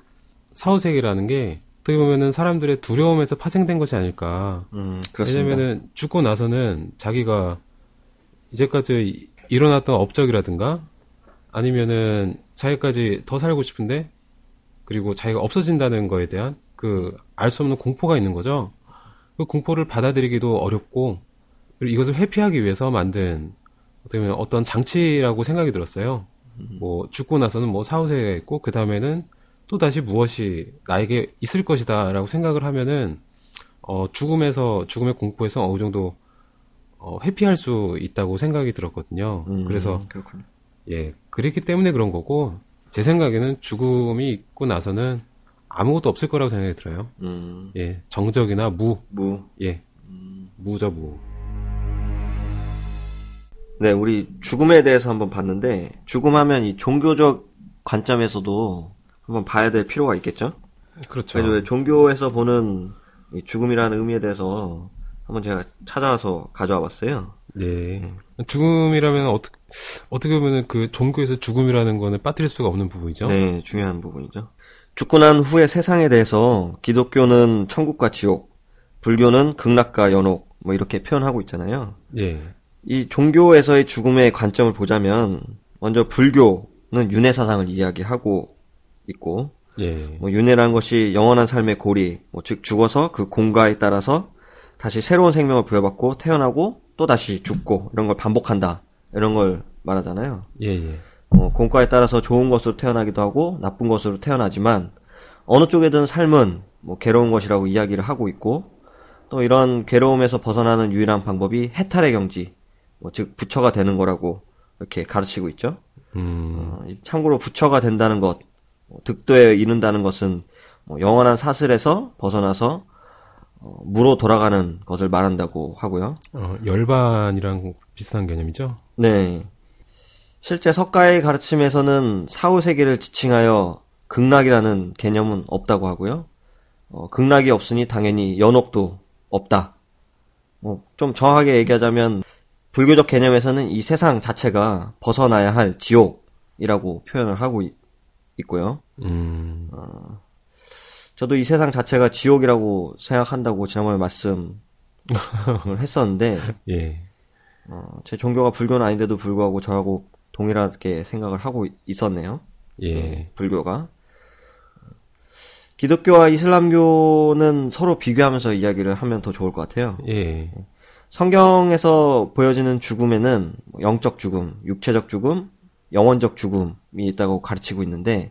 사후 세계라는 게 어떻게 보면은 사람들의 두려움에서 파생된 것이 아닐까. 음. 왜냐면은 죽고 나서는 자기가 이제까지 일어났던 업적이라든가 아니면은 자기까지 더 살고 싶은데 그리고 자기가 없어진다는 거에 대한 그 알 수 없는 공포가 있는 거죠. 그 공포를 받아들이기도 어렵고 그리고 이것을 회피하기 위해서 만든 어떻게 보면 어떤 장치라고 생각이 들었어요. 뭐 죽고 나서는 뭐 사후세가 있고 그 다음에는 또 다시 무엇이 나에게 있을 것이다라고 생각을 하면은 어, 죽음에서 죽음의 공포에서 어느 정도 어, 회피할 수 있다고 생각이 들었거든요. 음, 그래서 그렇군요. 예 그랬기 때문에 그런 거고 제 생각에는 죽음이 있고 나서는 아무것도 없을 거라고 생각이 들어요. 음, 예 정적이나 무, 무. 예 무죠 무. 네, 우리 죽음에 대해서 한번 봤는데 죽음하면 이 종교적 관점에서도 한번 봐야 될 필요가 있겠죠? 그렇죠. 종교에서 보는 이 죽음이라는 의미에 대해서 한번 제가 찾아와서 가져와 봤어요. 네. 죽음이라면 어떻게 어떻게 보면 그 종교에서 죽음이라는 거는 빠뜨릴 수가 없는 부분이죠. 네, 중요한 부분이죠. 죽고 난 후의 세상에 대해서 기독교는 천국과 지옥, 불교는 극락과 연옥, 뭐 이렇게 표현하고 있잖아요. 예. 이 종교에서의 죽음의 관점을 보자면 먼저 불교는 윤회 사상을 이야기하고 있고 예. 뭐 윤회란 것이 영원한 삶의 고리, 뭐 즉 죽어서 그 공과에 따라서 다시 새로운 생명을 부여받고 태어나고 또 다시 죽고 이런 걸 반복한다 이런 걸 말하잖아요. 예, 예. 어, 공과에 따라서 좋은 것으로 태어나기도 하고 나쁜 것으로 태어나지만 어느 쪽에든 삶은 뭐 괴로운 것이라고 이야기를 하고 있고 또 이런 괴로움에서 벗어나는 유일한 방법이 해탈의 경지, 뭐 즉 부처가 되는 거라고 이렇게 가르치고 있죠. 음. 어, 이 참고로 부처가 된다는 것, 뭐 득도에 이른다는 것은 뭐 영원한 사슬에서 벗어나서 어, 무로 돌아가는 것을 말한다고 하고요. 어, 열반이랑 비슷한 개념이죠? 네. 실제 석가의 가르침에서는 사후 세계를 지칭하여 극락이라는 개념은 없다고 하고요. 어, 극락이 없으니 당연히 연옥도 없다. 뭐, 좀 정확하게 얘기하자면, 불교적 개념에서는 이 세상 자체가 벗어나야 할 지옥이라고 표현을 하고 있, 있고요. 음. 저도 이 세상 자체가 지옥이라고 생각한다고 지난번에 말씀을 했었는데, 예. 어, 제 종교가 불교는 아닌데도 불구하고 저하고 동일하게 생각을 하고 있었네요. 예. 불교가. 기독교와 이슬람교는 서로 비교하면서 이야기를 하면 더 좋을 것 같아요. 예. 성경에서 보여지는 죽음에는 뭐 영적 죽음, 육체적 죽음, 영원적 죽음이 있다고 가르치고 있는데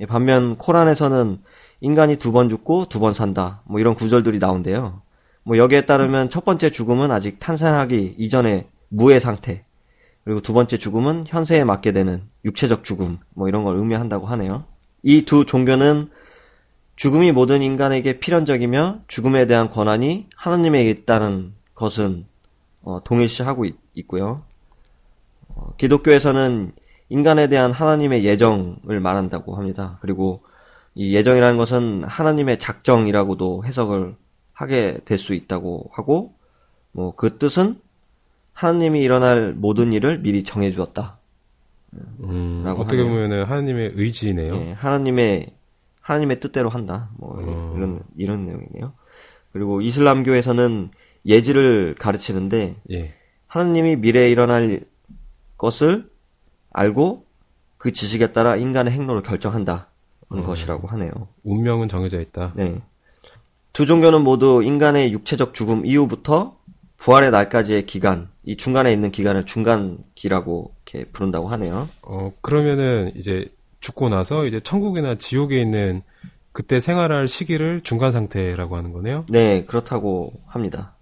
예, 반면 코란에서는 인간이 두 번 죽고 두 번 산다. 뭐 이런 구절들이 나온대요. 뭐 여기에 따르면 첫 번째 죽음은 아직 탄생하기 이전의 무의 상태. 그리고 두 번째 죽음은 현세에 맞게 되는 육체적 죽음. 뭐 이런 걸 의미한다고 하네요. 이 두 종교는 죽음이 모든 인간에게 필연적이며 죽음에 대한 권한이 하나님에게 있다는 것은 어, 동일시하고 있, 고요 기독교에서는 인간에 대한 하나님의 예정을 말한다고 합니다. 그리고 이 예정이라는 것은 하나님의 작정이라고도 해석을 하게 될 수 있다고 하고 뭐 그 뜻은 하나님이 일어날 모든 일을 미리 정해 주었다. 음, 어떻게 하네요. 보면은 하나님의 의지네요. 예, 하나님의 하나님의 뜻대로 한다. 뭐 어. 이런 이런 내용이네요. 그리고 이슬람교에서는 예지를 가르치는데 예. 하나님이 미래에 일어날 것을 알고 그 지식에 따라 인간의 행로를 결정한다는 음. 것이라고 하네요. 운명은 정해져 있다. 네. 두 종교는 모두 인간의 육체적 죽음 이후부터 부활의 날까지의 기간, 이 중간에 있는 기간을 중간기라고 이렇게 부른다고 하네요. 어, 그러면은 이제 죽고 나서 이제 천국이나 지옥에 있는 그때 생활할 시기를 중간 상태라고 하는 거네요. 네, 그렇다고 합니다.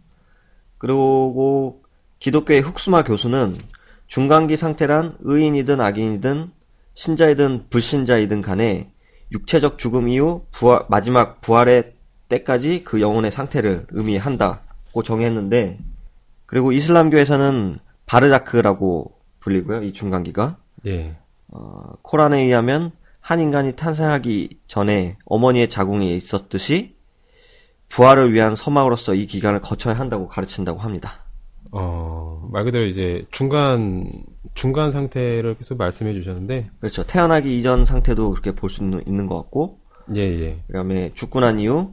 그리고 기독교의 흑수마 교수는 중간기 상태란 의인이든 악인이든 신자이든 불신자이든 간에 육체적 죽음 이후 부활, 마지막 부활의 때까지 그 영혼의 상태를 의미한다고 정했는데 그리고 이슬람교에서는 바르자크라고 불리고요. 이 중간기가 예. 어, 코란에 의하면 한 인간이 탄생하기 전에 어머니의 자궁이 있었듯이 부활을 위한 서막으로서 이 기간을 거쳐야 한다고 가르친다고 합니다. 어, 말 그대로 이제 중간, 중간 상태를 계속 말씀해 주셨는데, 그렇죠. 태어나기 이전 상태도 그렇게 볼 수 있는, 것 같고, 예, 예. 그다음에 죽고 난 이후,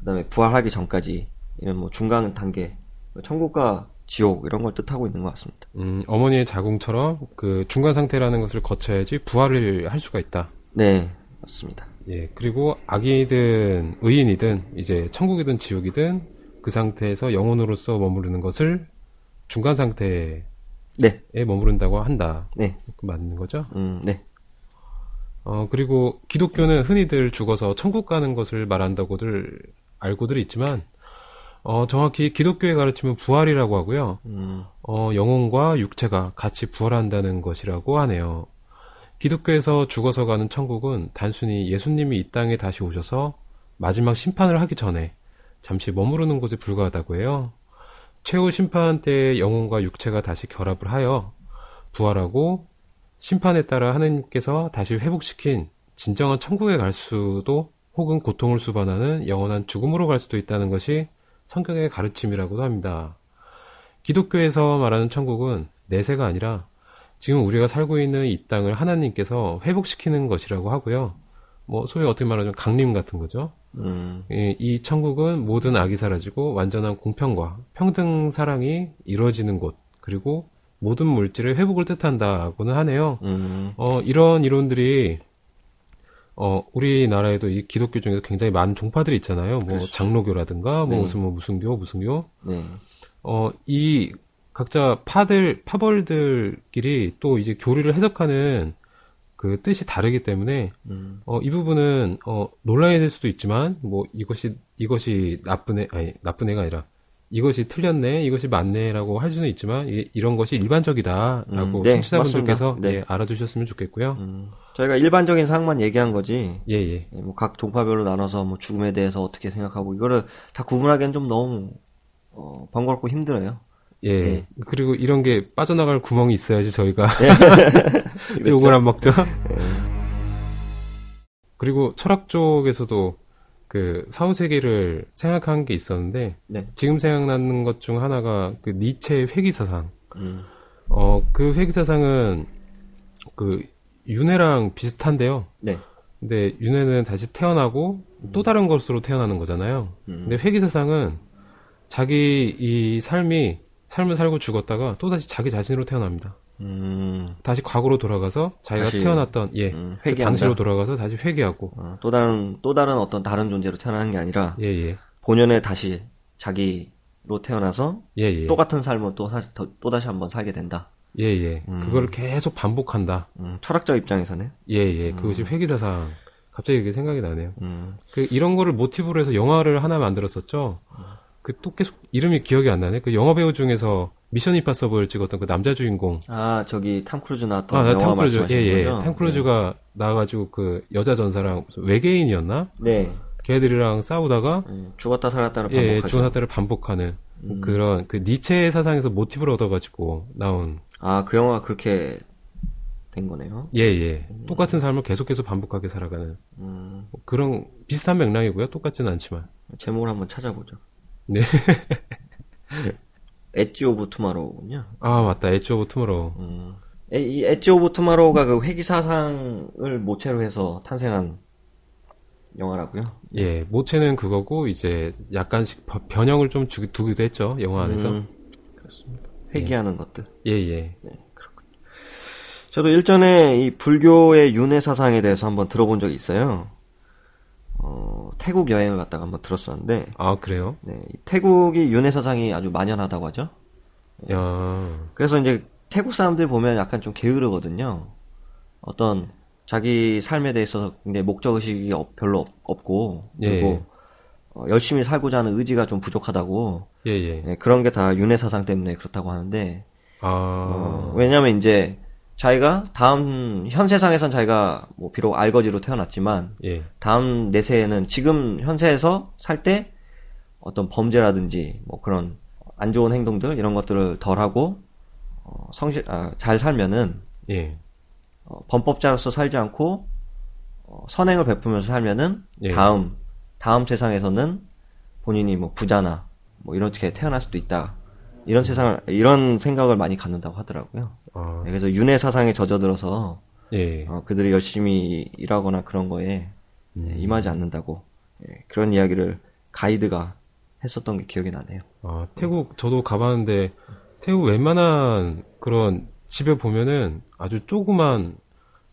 그다음에 부활하기 전까지 이런 뭐 중간 단계, 천국과 지옥 이런 걸 뜻하고 있는 것 같습니다. 음, 어머니의 자궁처럼 그 중간 상태라는 것을 거쳐야지 부활을 할 수가 있다. 네, 맞습니다. 예, 그리고 악인이든 의인이든 이제 천국이든 지옥이든 그 상태에서 영혼으로서 머무르는 것을 중간 상태 에 네, 머무른다고 한다. 네, 그 맞는 거죠? 음, 네, 어, 그리고 기독교는 흔히들 죽어서 천국 가는 것을 말한다고들 알고들 있지만, 어, 정확히 기독교의 가르침은 부활이라고 하고요. 음, 어, 영혼과 육체가 같이 부활한다는 것이라고 하네요. 기독교에서 죽어서 가는 천국은 단순히 예수님이 이 땅에 다시 오셔서 마지막 심판을 하기 전에 잠시 머무르는 곳에 불과하다고 해요. 최후 심판 때의 영혼과 육체가 다시 결합을 하여 부활하고 심판에 따라 하나님께서 다시 회복시킨 진정한 천국에 갈 수도 혹은 고통을 수반하는 영원한 죽음으로 갈 수도 있다는 것이 성경의 가르침이라고도 합니다. 기독교에서 말하는 천국은 내세가 아니라 지금 우리가 살고 있는 이 땅을 하나님께서 회복시키는 것이라고 하고요. 뭐 소위 어떻게 말하면 강림 같은 거죠. 음, 이, 이 천국은 모든 악이 사라지고 완전한 공평과 평등 사랑이 이루어지는 곳 그리고 모든 물질의 회복을 뜻한다고는 하네요. 음, 어, 이런 이론들이 어, 우리나라에도 이 기독교 중에서 굉장히 많은 종파들이 있잖아요. 뭐 그렇죠. 장로교라든가 뭐 네. 무슨 뭐 무슨 교 무슨 교. 네, 어, 이 각자 파들 파벌들끼리 또 이제 교리를 해석하는 그 뜻이 다르기 때문에 음, 어, 이 부분은 어, 논란이 될 수도 있지만 뭐 이것이 이것이 나쁜 애 아니 나쁜 애가 아니라 이것이 틀렸네 이것이 맞네라고 할 수는 있지만 이, 런 것이 일반적이다라고 음, 네, 청취자분들께서. 네. 예, 알아두셨으면 좋겠고요. 음. 저희가 일반적인 상황만 얘기한 거지, 예 예. 예, 뭐각 동파별로 나눠서 뭐 죽음에 대해서 어떻게 생각하고 이거를 다 구분하기엔 좀 너무 어, 번거롭고 힘들어요. 예. 네. 그리고 이런 게 빠져나갈 구멍이 있어야지 저희가 그렇죠. 욕을 안 먹죠. 그리고 철학 쪽에서도 그 사후 세계를 생각한 게 있었는데 네. 지금 생각나는 것 중 하나가 그 니체의 회귀 사상. 음, 어, 그 회귀 사상은 그 윤회랑 비슷한데요. 네. 근데 윤회는 다시 태어나고 또 다른 것으로 태어나는 거잖아요. 음. 근데 회귀 사상은 자기 이 삶이 삶을 살고 죽었다가 또 다시 자기 자신으로 태어납니다. 음, 다시 과거로 돌아가서 자기가 다시, 태어났던 예 음, 그. 당시로 돌아가서 다시 회귀하고. 어, 또 다른 또 다른 어떤 다른 존재로 태어나는 게 아니라 예 예. 본연에 다시 자기로 태어나서 예예. 똑같은 삶을 또, 사- 더- 또 다시 한번 살게 된다. 예예. 음. 그거를 계속 반복한다. 음, 철학적 입장에서는. 예예. 그것이 회귀사상 갑자기 그게 생각이 나네요. 음, 그 이런 거를 모티브로 해서 영화를 하나 만들었었죠 그 또 계속 이름이 기억이 안 나네 그 영화 배우 중에서 미션 임파서블 찍었던 그 남자 주인공 아 저기 탐 크루즈 나왔던 아, 나 영화 탐 크루즈. 말씀하시는 예, 예. 거죠? 탐 크루즈가 나와가지고 그 여자 전사랑 외계인이었나? 네. 걔들이랑 싸우다가 네. 죽었다 살았다를 예, 예, 반복하죠. 죽은 사태를 반복하는 뭐 음. 그런 그 니체 사상에서 모티브를 얻어가지고 나온 아, 그 영화 그렇게 된 거네요. 예, 예. 똑같은 삶을 계속해서 반복하게 살아가는 음, 뭐 그런 비슷한 맥락이고요. 똑같지는 않지만. 제목을 한번 찾아보죠. 네. 엣지 오브 투마로우군요. 아, 맞다. 엣지 오브 투모로우. 음, 에- 이 엣지 오브 투마로우가 그 회귀 사상을 모체로 해서 탄생한 영화라고요. 예, 모체는 그거고 이제 약간씩 버- 변형을 좀 주, 두기도 했죠. 영화 안에서. 음, 그렇습니다. 회귀하는 것들. 예, 예. 저도 일전에 이 불교의 윤회 사상에 대해서 한번 들어본 적이 있어요. 어, 태국 여행을 갔다가 한번 들었었는데, 아, 그래요? 네, 이 태국이 윤회 사상이 아주 만연하다고 하죠. 야. 그래서 이제 태국 사람들 보면 약간 좀 게으르거든요. 어떤 자기 삶에 대해서 굉장히 목적 의식이 없- 별로 없- 없고 그리고 예. 어, 열심히 살고자 하는 의지가 좀 부족하다고 예, 예. 네, 그런 게 다 윤회 사상 때문에 그렇다고 하는데 아. 어, 왜냐하면 이제 자기가 다음 현 세상에선 자기가 뭐 비록 알거지로 태어났지만 예. 다음 내세에는 지금 현세에서 살 때 어떤 범죄라든지 뭐 그런 안 좋은 행동들 이런 것들을 덜 하고 어, 성실 아, 잘 살면은 예. 어, 범법자로서 살지 않고 어, 선행을 베푸면서 살면은 예. 다음 다음 세상에서는 본인이 뭐 부자나 뭐 이렇게 태어날 수도 있다 이런 세상을 이런 생각을 많이 갖는다고 하더라고요. 아. 네, 그래서 윤회 사상에 젖어들어서 예. 어, 그들이 열심히 일하거나 그런 거에 음. 예, 임하지 않는다고 예, 그런 이야기를 가이드가 했었던 게 기억이 나네요. 아, 태국 저도 가봤는데 태국 웬만한 그런 집에 보면은 아주 조그만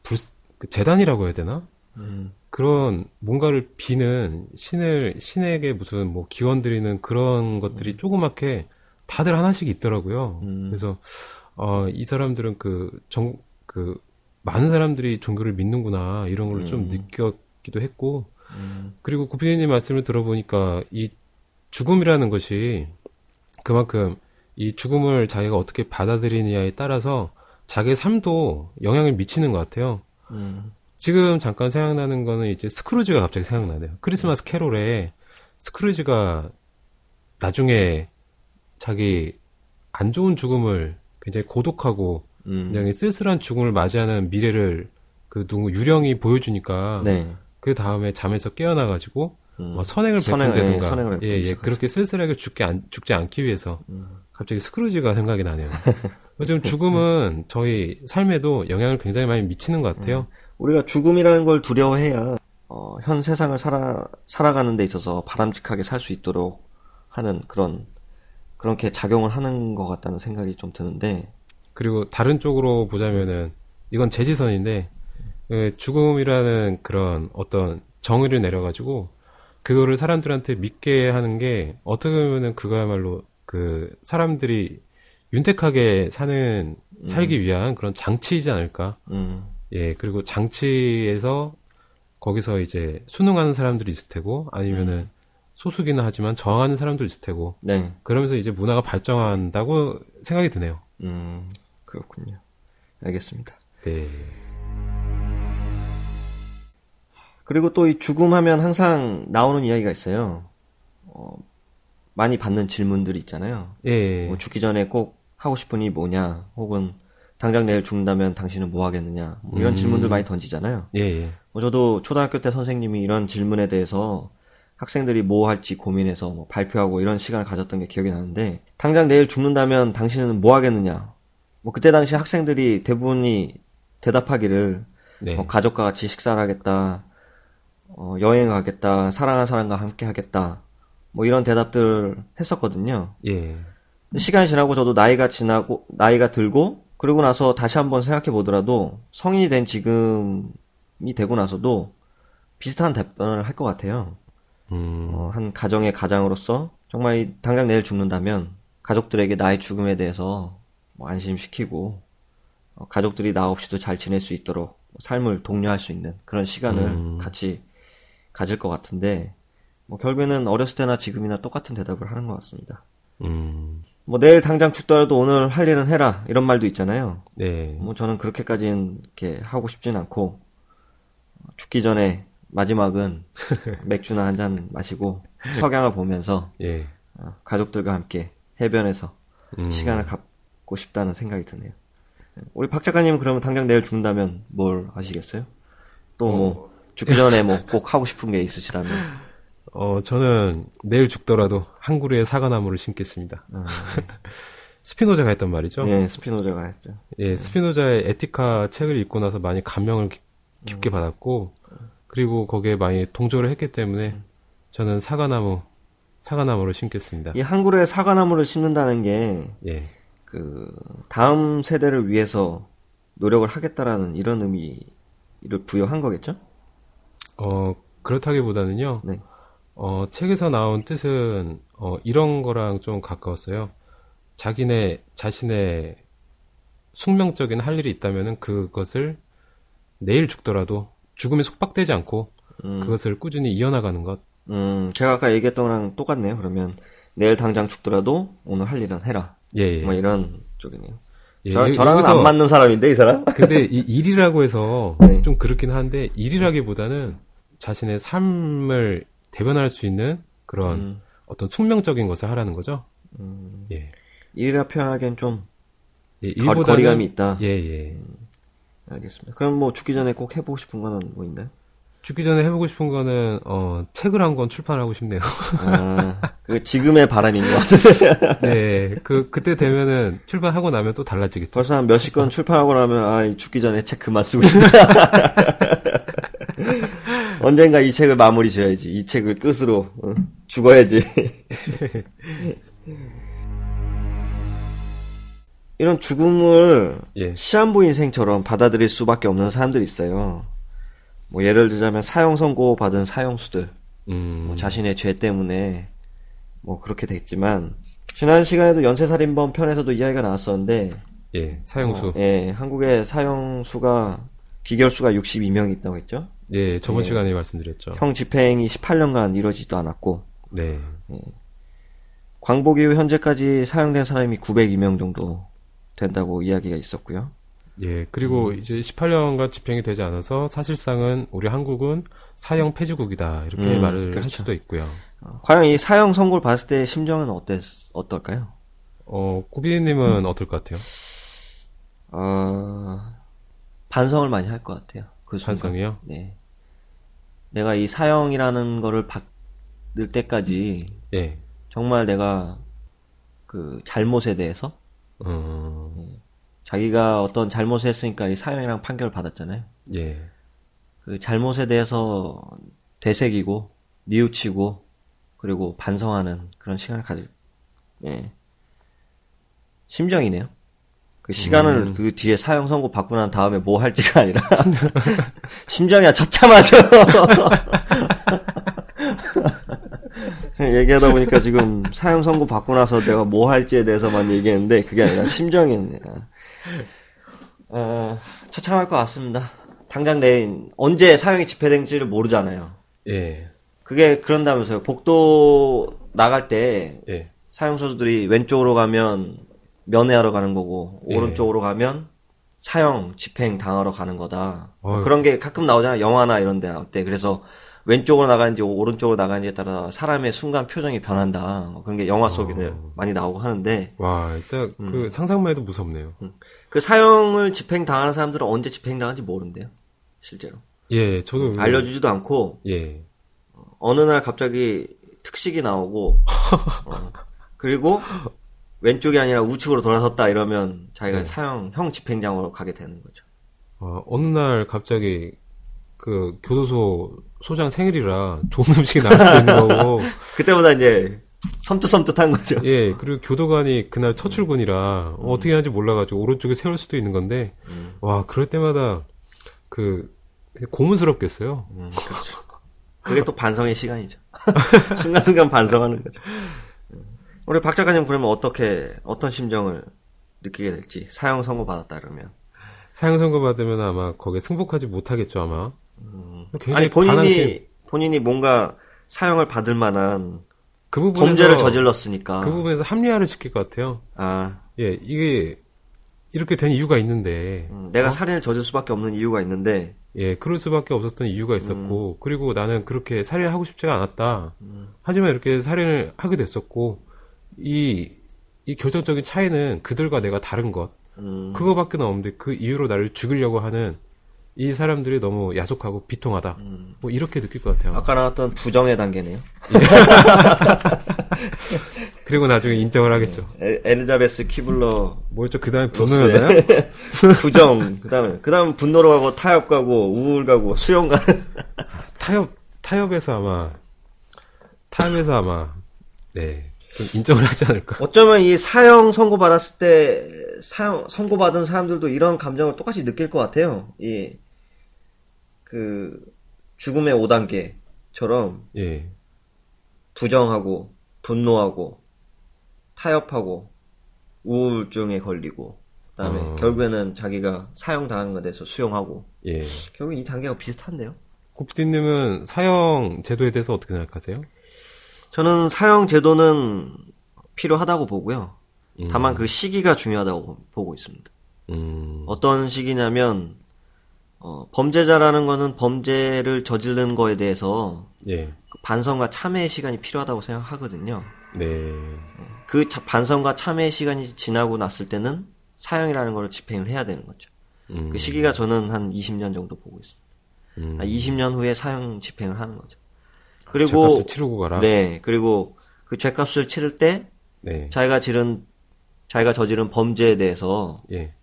불그 재단이라고 해야 되나? 음. 그런 뭔가를 비는 신을 신에게 무슨 뭐 기원 드리는 그런 것들이 조그맣게 다들 하나씩 있더라고요. 음. 그래서 어, 이 사람들은 그 정 그 많은 사람들이 종교를 믿는구나 이런 걸좀 음. 느꼈기도 했고 음. 그리고 구피디님 말씀을 들어보니까 이 죽음이라는 것이 그만큼 이 죽음을 자기가 어떻게 받아들이느냐에 따라서 자기의 삶도 영향을 미치는 것 같아요. 음. 지금 잠깐 생각나는 거는 이제 스크루지가 갑자기 생각나네요. 크리스마스 캐롤에 스크루지가 나중에 자기 안 좋은 죽음을 굉장히 고독하고 음. 굉장히 쓸쓸한 죽음을 맞이하는 미래를 그 누구 유령이 보여주니까 네. 그 다음에 잠에서 깨어나가지고 음. 뭐 선행을 선행, 베푼다든가 예, 선행을 예, 예, 베푸기 그렇게 쓸쓸하게 죽지, 않, 죽지 않기 위해서 음. 갑자기 스크루지가 생각이 나네요. 요즘 죽음은 저희 삶에도 영향을 굉장히 많이 미치는 것 같아요. 우리가 죽음이라는 걸 두려워해야 어, 현 세상을 살아 살아가는 데 있어서 바람직하게 살 수 있도록 하는 그런 그렇게 작용을 하는 것 같다는 생각이 좀 드는데. 그리고 다른 쪽으로 보자면은 이건 제 시선인데 그 죽음이라는 그런 어떤 정의를 내려가지고 그거를 사람들한테 믿게 하는 게 어떻게 보면은 그거야말로 그 사람들이 윤택하게 사는 살기 위한 그런 장치이지 않을까. 음, 예, 그리고 장치에서 거기서 이제 순응하는 사람들이 있을 테고 아니면은 소수기는 하지만 저항하는 사람도 있을 테고 네, 그러면서 이제 문화가 발전한다고 생각이 드네요. 음, 그렇군요. 알겠습니다. 네. 그리고 또 이 죽음 하면 항상 나오는 이야기가 있어요. 어, 많이 받는 질문들이 있잖아요. 예. 뭐 죽기 전에 꼭 하고 싶은 일 뭐냐, 혹은 당장 내일 죽는다면 당신은 뭐 하겠느냐, 뭐 이런 음. 질문들 많이 던지잖아요. 예, 예. 뭐 저도 초등학교 때 선생님이 이런 질문에 대해서 학생들이 뭐 할지 고민해서 뭐 발표하고 이런 시간을 가졌던 게 기억이 나는데 당장 내일 죽는다면 당신은 뭐 하겠느냐? 뭐 그때 당시 학생들이 대부분이 대답하기를 네. 뭐 가족과 같이 식사를 하겠다, 어, 여행 가겠다, 사랑하는 사람과 함께 하겠다, 뭐 이런 대답들을 했었거든요. 예. 시간이 지나고 저도 나이가 지나고 나이가 들고 그러고 나서 다시 한번 생각해 보더라도 성인이 된 지금이 되고 나서도 비슷한 답변을 할 것 같아요. 음. 어, 한 가정의 가장으로서 정말 이- 당장 내일 죽는다면 가족들에게 나의 죽음에 대해서 뭐 안심시키고 어, 가족들이 나 없이도 잘 지낼 수 있도록 삶을 독려할 수 있는 그런 시간을 음. 같이 가질 것 같은데 뭐 결국에는 어렸을 때나 지금이나 똑같은 대답을 하는 것 같습니다. 음. 뭐 내일 당장 죽더라도 오늘 할 일은 해라 이런 말도 있잖아요. 네. 뭐 저는 그렇게까지는 이렇게 하고 싶진 않고 어, 죽기 전에 마지막은 맥주나 한 잔 마시고 석양을 보면서 예. 어, 가족들과 함께 해변에서 음. 시간을 갖고 싶다는 생각이 드네요. 우리 박 작가님은 그러면 당장 내일 죽는다면 뭘 하시겠어요? 또뭐 죽기 전에 뭐 꼭 하고 싶은 게 있으시다면 어, 저는 내일 죽더라도 한 그루의 사과나무를 심겠습니다. 아, 스피노자가 했단 말이죠. 예, 스피노자가 했죠. 예, 스피노자의 에티카 책을 읽고 나서 많이 감명을 깊- 깊게 받았고, 그리고 거기에 많이 동조를 했기 때문에 저는 사과나무, 사과나무를 심겠습니다. 이한 그루의 사과나무를 심는다는 게 예. 그 다음 세대를 위해서 노력을 하겠다라는 이런 의미를 부여한 거겠죠? 어, 그렇다기보다는요, 네. 어, 책에서 나온 뜻은, 어, 이런 거랑 좀 가까웠어요. 자기네, 자신의 숙명적인 할 일이 있다면은 그것을 내일 죽더라도 죽음에 속박되지 않고 음, 그것을 꾸준히 이어나가는 것. 음, 제가 아까 얘기했던 거랑 똑같네요. 그러면 내일 당장 죽더라도 오늘 할 일은 해라. 예, 예. 뭐 이런 쪽이네요. 예, 저, 여- 저랑은 안 맞는 사람인데 이 사람? 근데 이 일이라고 해서 네. 좀 그렇긴 한데 일이라기보다는 자신의 삶을 대변할 수 있는 그런 음, 어떤 숙명적인 것을 하라는 거죠. 예. 일이라 표현하기엔 좀 예, 거, 일보다는- 거리감이 있다. 예, 예. 알겠습니다. 그럼 뭐 죽기 전에 꼭 해보고 싶은 거는 뭐 있나요? 죽기 전에 해보고 싶은 거는 어 책을 한 권 출판하고 싶네요. 아, 그 지금의 바람인 것 같아요. 네, 그 그때 되면은 출판하고 나면 또 달라지겠죠. 벌써 한 몇십 건 출판하고 나면 아, 이 죽기 전에 책 그만 쓰고 싶다. 언젠가 이 책을 마무리 지어야지. 이 책을 끝으로 어, 죽어야지. 이런 죽음을 예, 시한부 인생처럼 받아들일 수밖에 없는 사람들이 있어요. 뭐 예를 들자면 사형 선고 받은 사형수들, 음, 뭐 자신의 죄 때문에 뭐 그렇게 됐지만 지난 시간에도 연쇄살인범 편에서도 이야기가 나왔었는데 예, 사형수. 어, 예, 한국의 사형수가 기결수가 62명이 있다고 했죠. 예, 저번 예. 시간에 말씀드렸죠. 형 집행이 18년간 이루어지지도 않았고 네, 광복 이후 현재까지 사형된 사람이 902명 정도 된다고 이야기가 있었고요. 예, 그리고 음. 이제 18년간 집행이 되지 않아서 사실상은 우리 한국은 사형 폐지국이다 이렇게 음, 말을 할 그렇죠. 수도 있고요. 어, 과연 이 사형 선고를 봤을 때 심정은 어땠, 어떨까요? 어, 고비님은 어떨 것 같아요? 어, 반성을 많이 할 것 같아요. 그 순간. 반성이요? 네. 내가 이 사형이라는 거를 받을 때까지 예, 정말 내가 그 잘못에 대해서 어, 자기가 어떤 잘못을 했으니까 이 사형이랑 판결을 받았잖아요. 예, 그 잘못에 대해서 되새기고 뉘우치고 그리고 반성하는 그런 시간을 가질 예. 심정이네요. 그 시간을 음. 그 뒤에 사형 선고 받고 난 다음에 뭐 할지가 아니라 심정이야 처참하죠. 얘기하다 보니까 지금 사형 선고 받고 나서 내가 뭐 할지에 대해서만 얘기했는데 그게 아니라 심정이었네요. 어, 처참할 것 같습니다. 당장 내일 언제 사형이 집행될지를 모르잖아요. 예, 그게 그런다면서요. 복도 나갈 때 예, 사형소들이 왼쪽으로 가면 면회하러 가는 거고 예. 오른쪽으로 가면 사형 집행 당하러 가는 거다. 어휴. 그런 게 가끔 나오잖아요. 영화나 이런 데 나올 때. 그래서 왼쪽으로 나가는지 오른쪽으로 나가는지에 따라 사람의 순간 표정이 변한다. 뭐 그런 게 영화 속에 어. 많이 나오고 하는데 와, 진짜 음. 그 상상만 해도 무섭네요. 그 사형을 집행 당하는 사람들은 언제 집행 당하는지 모른대요. 실제로. 예, 저도 음, 알려주지도 않고 예, 어느 날 갑자기 특식이 나오고 어, 그리고 왼쪽이 아니라 우측으로 돌아섰다 이러면 자기가 네. 사형 형 집행장으로 가게 되는 거죠. 어, 어느 날 갑자기 그 교도소 소장 생일이라 좋은 음식이 나올 수도 있는 거고, 그때보다 이제 섬뜩섬뜩한 거죠. 예, 그리고 교도관이 그날 첫 출근이라 음. 어떻게 하는지 몰라가지고 오른쪽에 세울 수도 있는 건데, 와, 그럴 때마다 그 고문스럽겠어요. 음, 그렇죠. 그게 또 반성의 시간이죠. 순간순간 반성하는 거죠. 음. 우리 박 작가님 그러면 어떻게 어떤 심정을 느끼게 될지 사형 선고 받았다 그러면 사형 선고 받으면 아마 거기에 승복하지 못하겠죠 아마. 음. 아니 본인이 반항심. 본인이 뭔가 사형을 받을 만한 그 부분에서 범죄를 저질렀으니까 그 부분에서 합리화를 시킬 것 같아요. 아 예, 이게 이렇게 된 이유가 있는데, 음, 내가 살인을 저질 수밖에 없는 이유가 있는데 예, 그럴 수밖에 없었던 이유가 있었고, 음. 그리고 나는 그렇게 살인을 하고 싶지가 않았다. 하지만 이렇게 살인을 하게 됐었고, 이, 이 결정적인 차이는 그들과 내가 다른 것, 음. 그거밖에 없는데 그 이유로 나를 죽이려고 하는 이 사람들이 너무 야속하고 비통하다. 뭐 이렇게 느낄 것 같아요. 아까 나왔던 부정의 단계네요. 그리고 나중에 인정을 하겠죠. 에, 엘리자베스 키블러 뭐였죠? 그 다음에 분노였나요? 부정 그 다음에 그 다음 분노로 가고 타협 가고 우울 가고 수용 가 타협, 타협에서 아마, 타협에서 아마, 네. 좀 인정을 하지 않을까. 어쩌면 이 사형 선고 받았을 때 사형 선고 받은 사람들도 이런 감정을 똑같이 느낄 것 같아요. 이 그 죽음의 5단계처럼 예. 부정하고 분노하고 타협하고 우울증에 걸리고 그다음에 어. 결국에는 자기가 사형 당한 것에 대해서 수용하고 예. 결국 이 단계가 비슷한데요. 고피디님은 사형 제도에 대해서 어떻게 생각하세요? 저는 사형 제도는 필요하다고 보고요. 음. 다만 그 시기가 중요하다고 보고 있습니다. 음, 어떤 시기냐면 어, 범죄자라는 거는 범죄를 저지른 거에 대해서 예. 그 반성과 참회의 시간이 필요하다고 생각하거든요. 네. 그 자- 반성과 참회의 시간이 지나고 났을 때는 사형이라는 걸 집행을 해야 되는 거죠. 음, 그 시기가 저는 한 20년 정도 보고 있습니다. 음, 한 20년 후에 사형 집행을 하는 거죠. 죄값을 그리고 치르고 가라. 네 그리고 그 죄값을 치를 때 네. 자기가 지른 자기가 저지른 범죄에 대해서 예.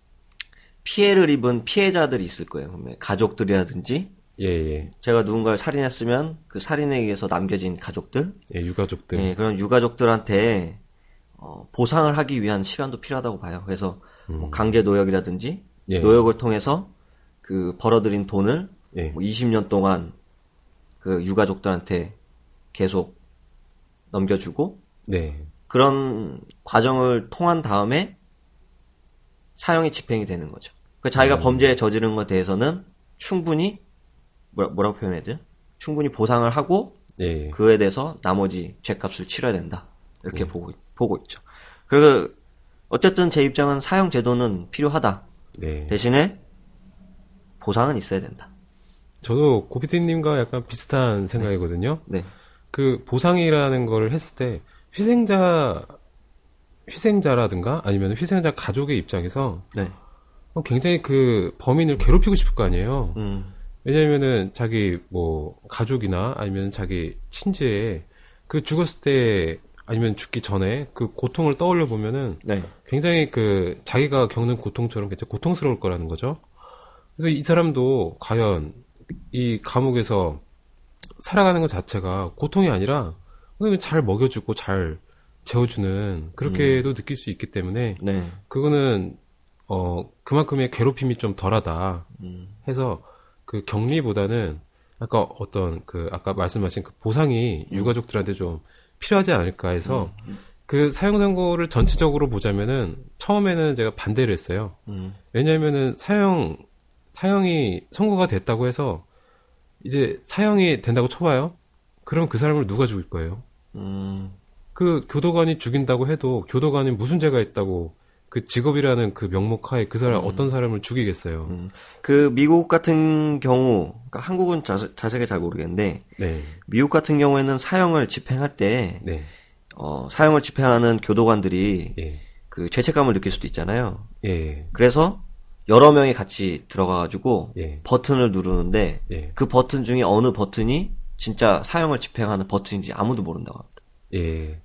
피해를 입은 피해자들이 있을 거예요. 그러면 가족들이라든지 예, 예. 제가 누군가를 살인했으면 그 살인에 의해서 남겨진 가족들, 예, 유가족들. 예, 그런 유가족들한테 어, 보상을 하기 위한 시간도 필요하다고 봐요. 그래서 뭐 강제 노역이라든지 음. 예. 노역을 통해서 그 벌어들인 돈을 예. 뭐 20년 동안 그 유가족들한테 계속 넘겨주고 네. 그런 과정을 통한 다음에 사형이 집행이 되는 거죠. 그 자기가 음. 범죄에 저지른 것에 대해서는 충분히 뭐라, 뭐라고 표현해야 돼요? 충분히 보상을 하고 예. 그에 대해서 나머지 죄값을 치러야 된다. 이렇게 네. 보고 보고 있죠. 그리고 어쨌든 제 입장은 사형 제도는 필요하다. 네. 대신에 보상은 있어야 된다. 저도 고피디님과 약간 비슷한 생각이거든요. 네. 그 보상이라는 걸 했을 때 희생자 희생자라든가 아니면 희생자 가족의 입장에서 네. 어, 굉장히 그 범인을 괴롭히고 싶을 거 아니에요. 음. 왜냐면은 자기 뭐 가족이나 아니면 자기 친지에 그 죽었을 때 아니면 죽기 전에 그 고통을 떠올려 보면은 네. 굉장히 그 자기가 겪는 고통처럼 굉장히 고통스러울 거라는 거죠. 그래서 이 사람도 과연 이 감옥에서 살아가는 것 자체가 고통이 아니라 잘 먹여주고 잘 재워주는 그렇게도 느낄 수 있기 때문에 네. 그거는 어 그만큼의 괴롭힘이 좀 덜하다 음. 해서 그 격리보다는 아까 어떤 그 아까 말씀하신 그 보상이 유가족들한테 좀 필요하지 않을까 해서 그 사형 선고를 전체적으로 보자면은 처음에는 제가 반대를 했어요. 음. 왜냐하면은 사형 사형이 선고가 됐다고 해서 이제 사형이 된다고 쳐봐요. 그럼 그 사람을 누가 죽일 거예요? 음. 그 교도관이 죽인다고 해도 교도관이 무슨 죄가 있다고 그 직업이라는 그 명목하에 그 사람 어떤 사람을 죽이겠어요. 음. 그 미국 같은 경우, 그러니까 한국은 자세, 자세하게 잘 모르겠는데 네, 미국 같은 경우에는 사형을 집행할 때 네, 어, 사형을 집행하는 교도관들이 예, 그 죄책감을 느낄 수도 있잖아요. 예, 그래서 여러 명이 같이 들어가가지고 예, 버튼을 누르는데 예, 그 버튼 중에 어느 버튼이 진짜 사형을 집행하는 버튼인지 아무도 모른다고 합니다. 예.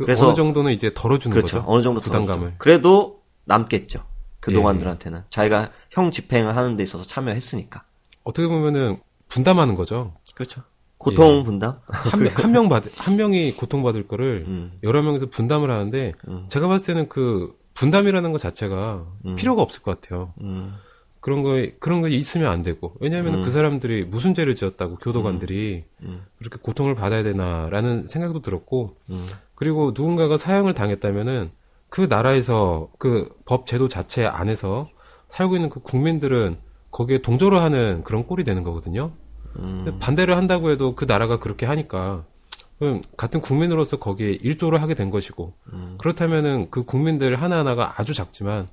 예. 그 그래서- 어느 정도는 이제 덜어주는 그렇죠. 거죠. 어느 정도 부담감을. 덜어주죠. 그래도 남겠죠. 교도관들한테는 자기가 형 집행을 하는 데 있어서 참여했으니까. 어떻게 보면은 분담하는 거죠. 그렇죠. 고통 분담. 한, 명- 한명 받, 한 명이 고통받을 거를 음. 여러 명이서 분담을 하는데 음. 제가 봤을 때는 그 분담이라는 것 자체가 음. 필요가 없을 것 같아요. 음. 그런 거 그런 거 있으면 안 되고 왜냐하면 음. 그 사람들이 무슨 죄를 지었다고 교도관들이 음. 그렇게 고통을 받아야 되나라는 생각도 들었고 음. 그리고 누군가가 사형을 당했다면은 그 나라에서 그 법 제도 자체 안에서 살고 있는 그 국민들은 거기에 동조를 하는 그런 꼴이 되는 거거든요. 음. 반대를 한다고 해도 그 나라가 그렇게 하니까 같은 국민으로서 거기에 일조를 하게 된 것이고 음. 그렇다면은 그 국민들 하나하나가 아주 작지만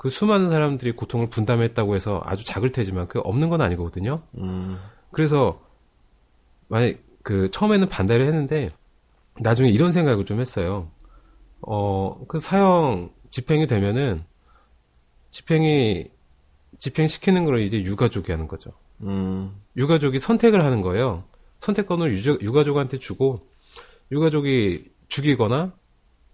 그 수많은 사람들이 고통을 분담했다고 해서 아주 작을 테지만 그 없는 건 아니거든요. 음. 그래서 만약 그 처음에는 반대를 했는데 나중에 이런 생각을 좀 했어요. 어, 그 사형 집행이 되면은 집행이 집행시키는 걸 이제 유가족이 하는 거죠. 음, 유가족이 선택을 하는 거예요. 선택권을 유저, 유가족한테 주고 유가족이 죽이거나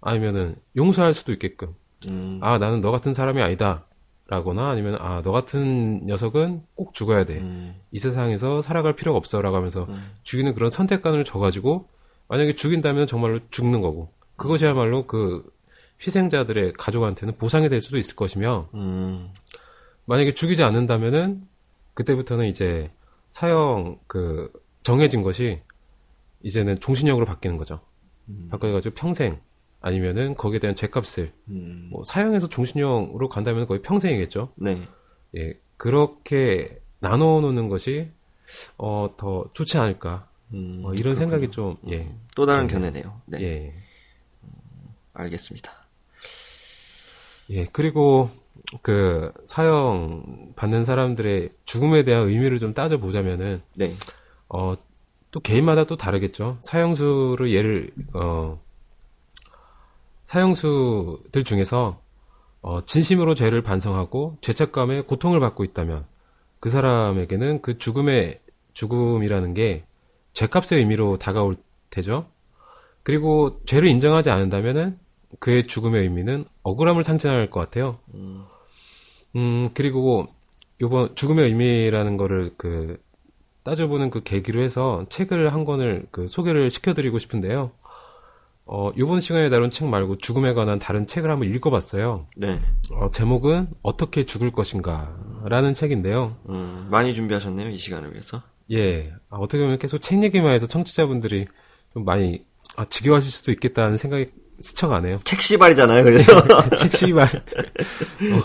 아니면은 용서할 수도 있게끔 음, 아 나는 너 같은 사람이 아니다 라거나 아니면 아 너 같은 녀석은 꼭 죽어야 돼. 음, 이 세상에서 살아갈 필요가 없어라고 하면서 음. 죽이는 그런 선택관을 줘 가지고 만약에 죽인다면 정말로 죽는 거고 그것이야말로 그 희생자들의 가족한테는 보상이 될 수도 있을 것이며 음, 만약에 죽이지 않는다면은 그때부터는 이제 사형 그 정해진 것이 이제는 종신형으로 바뀌는 거죠. 바꿔가지고 평생 아니면은 거기에 대한 죄값을 음, 뭐 사형에서 종신형으로 간다면 거의 평생이겠죠. 네. 예 그렇게 나눠 놓는 것이 어 더 좋지 않을까 음, 어, 이런 그렇군요. 생각이 좀 예. 또 다른 견해네요. 네, 예. 알겠습니다. 예, 그리고 그 사형 받는 사람들의 죽음에 대한 의미를 좀 따져보자면은, 네, 어, 또 개인마다 또 다르겠죠. 사형수를 예를, 어, 사형수들 중에서, 어, 진심으로 죄를 반성하고 죄책감에 고통을 받고 있다면, 그 사람에게는 그 죽음의, 죽음이라는 게 죄값의 의미로 다가올 테죠. 그리고 죄를 인정하지 않는다면은 그의 죽음의 의미는 억울함을 상징할 것 같아요. 음, 음, 그리고 요번 죽음의 의미라는 거를 그 따져보는 그 계기로 해서 책을 한 권을 그 소개를 시켜드리고 싶은데요. 어, 요번 시간에 다룬 책 말고 죽음에 관한 다른 책을 한번 읽어봤어요. 네, 어, 제목은 어떻게 죽을 것인가 라는 책인데요. 음, 많이 준비하셨네요 이 시간을 위해서. 예, 아, 어떻게 보면 계속 책 얘기만 해서 청취자분들이 좀 많이 아, 지겨워하실 수도 있겠다는 생각이 스쳐가네요. 책 시발이잖아요. 그래서 책 씨발. 어,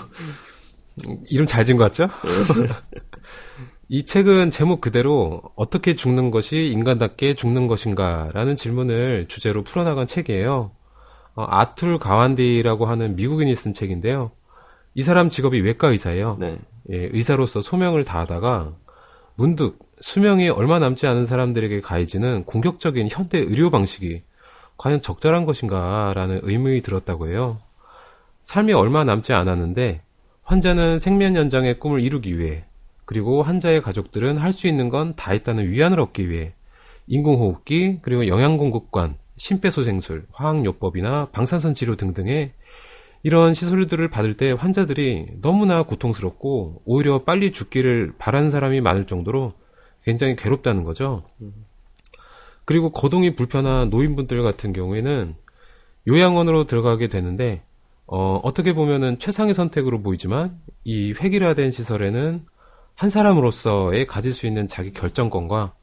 이름 잘 지은 것 같죠? 이 책은 제목 그대로 어떻게 죽는 것이 인간답게 죽는 것인가라는 질문을 주제로 풀어나간 책이에요. 어, 아툴 가완디라고 하는 미국인이 쓴 책인데요. 이 사람 직업이 외과 의사예요. 네, 예, 의사로서 소명을 다하다가 문득 수명이 얼마 남지 않은 사람들에게 가해지는 공격적인 현대 의료 방식이 과연 적절한 것인가라는 의문이 들었다고 해요. 삶이 얼마 남지 않았는데 환자는 생명 연장의 꿈을 이루기 위해 그리고 환자의 가족들은 할 수 있는 건 다 했다는 위안을 얻기 위해 인공호흡기 그리고 영양공급관, 심폐소생술, 화학요법이나 방사선 치료 등등의 이런 시술들을 받을 때 환자들이 너무나 고통스럽고 오히려 빨리 죽기를 바라는 사람이 많을 정도로 굉장히 괴롭다는 거죠. 그리고 거동이 불편한 노인분들 같은 경우에는 요양원으로 들어가게 되는데 어, 어떻게 보면은 최상의 선택으로 보이지만 이 획일화된 시설에는 한 사람으로서의 가질 수 있는 자기 결정권과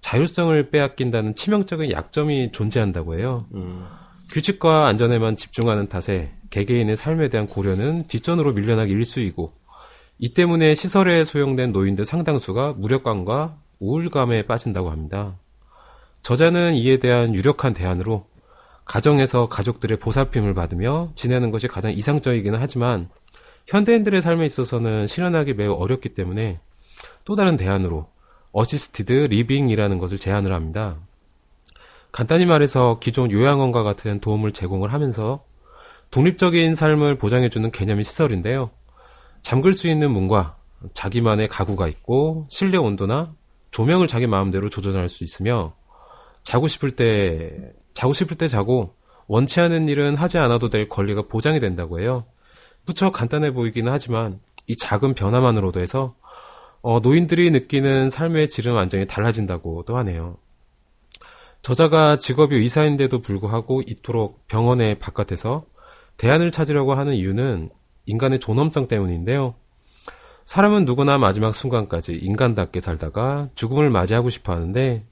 자율성을 빼앗긴다는 치명적인 약점이 존재한다고 해요. 음, 규칙과 안전에만 집중하는 탓에 개개인의 삶에 대한 고려는 뒷전으로 밀려나기 일쑤이고 이 때문에 시설에 수용된 노인들 상당수가 무력감과 우울감에 빠진다고 합니다. 저자는 이에 대한 유력한 대안으로 가정에서 가족들의 보살핌을 받으며 지내는 것이 가장 이상적이기는 하지만 현대인들의 삶에 있어서는 실현하기 매우 어렵기 때문에 또 다른 대안으로 assisted living이라는 것을 제안을 합니다. 간단히 말해서 기존 요양원과 같은 도움을 제공을 하면서 독립적인 삶을 보장해주는 개념의 시설인데요. 잠글 수 있는 문과 자기만의 가구가 있고 실내 온도나 조명을 자기 마음대로 조절할 수 있으며 자고 싶을 때 자고 싶을 때 자고 원치 않은 일은 하지 않아도 될 권리가 보장이 된다고 해요. 무척 간단해 보이기는 하지만 이 작은 변화만으로도 해서 어, 노인들이 느끼는 삶의 질은 완전히 달라진다고도 하네요. 저자가 직업이 의사인데도 불구하고 이토록 병원의 바깥에서 대안을 찾으려고 하는 이유는 인간의 존엄성 때문인데요. 사람은 누구나 마지막 순간까지 인간답게 살다가 죽음을 맞이하고 싶어 하는데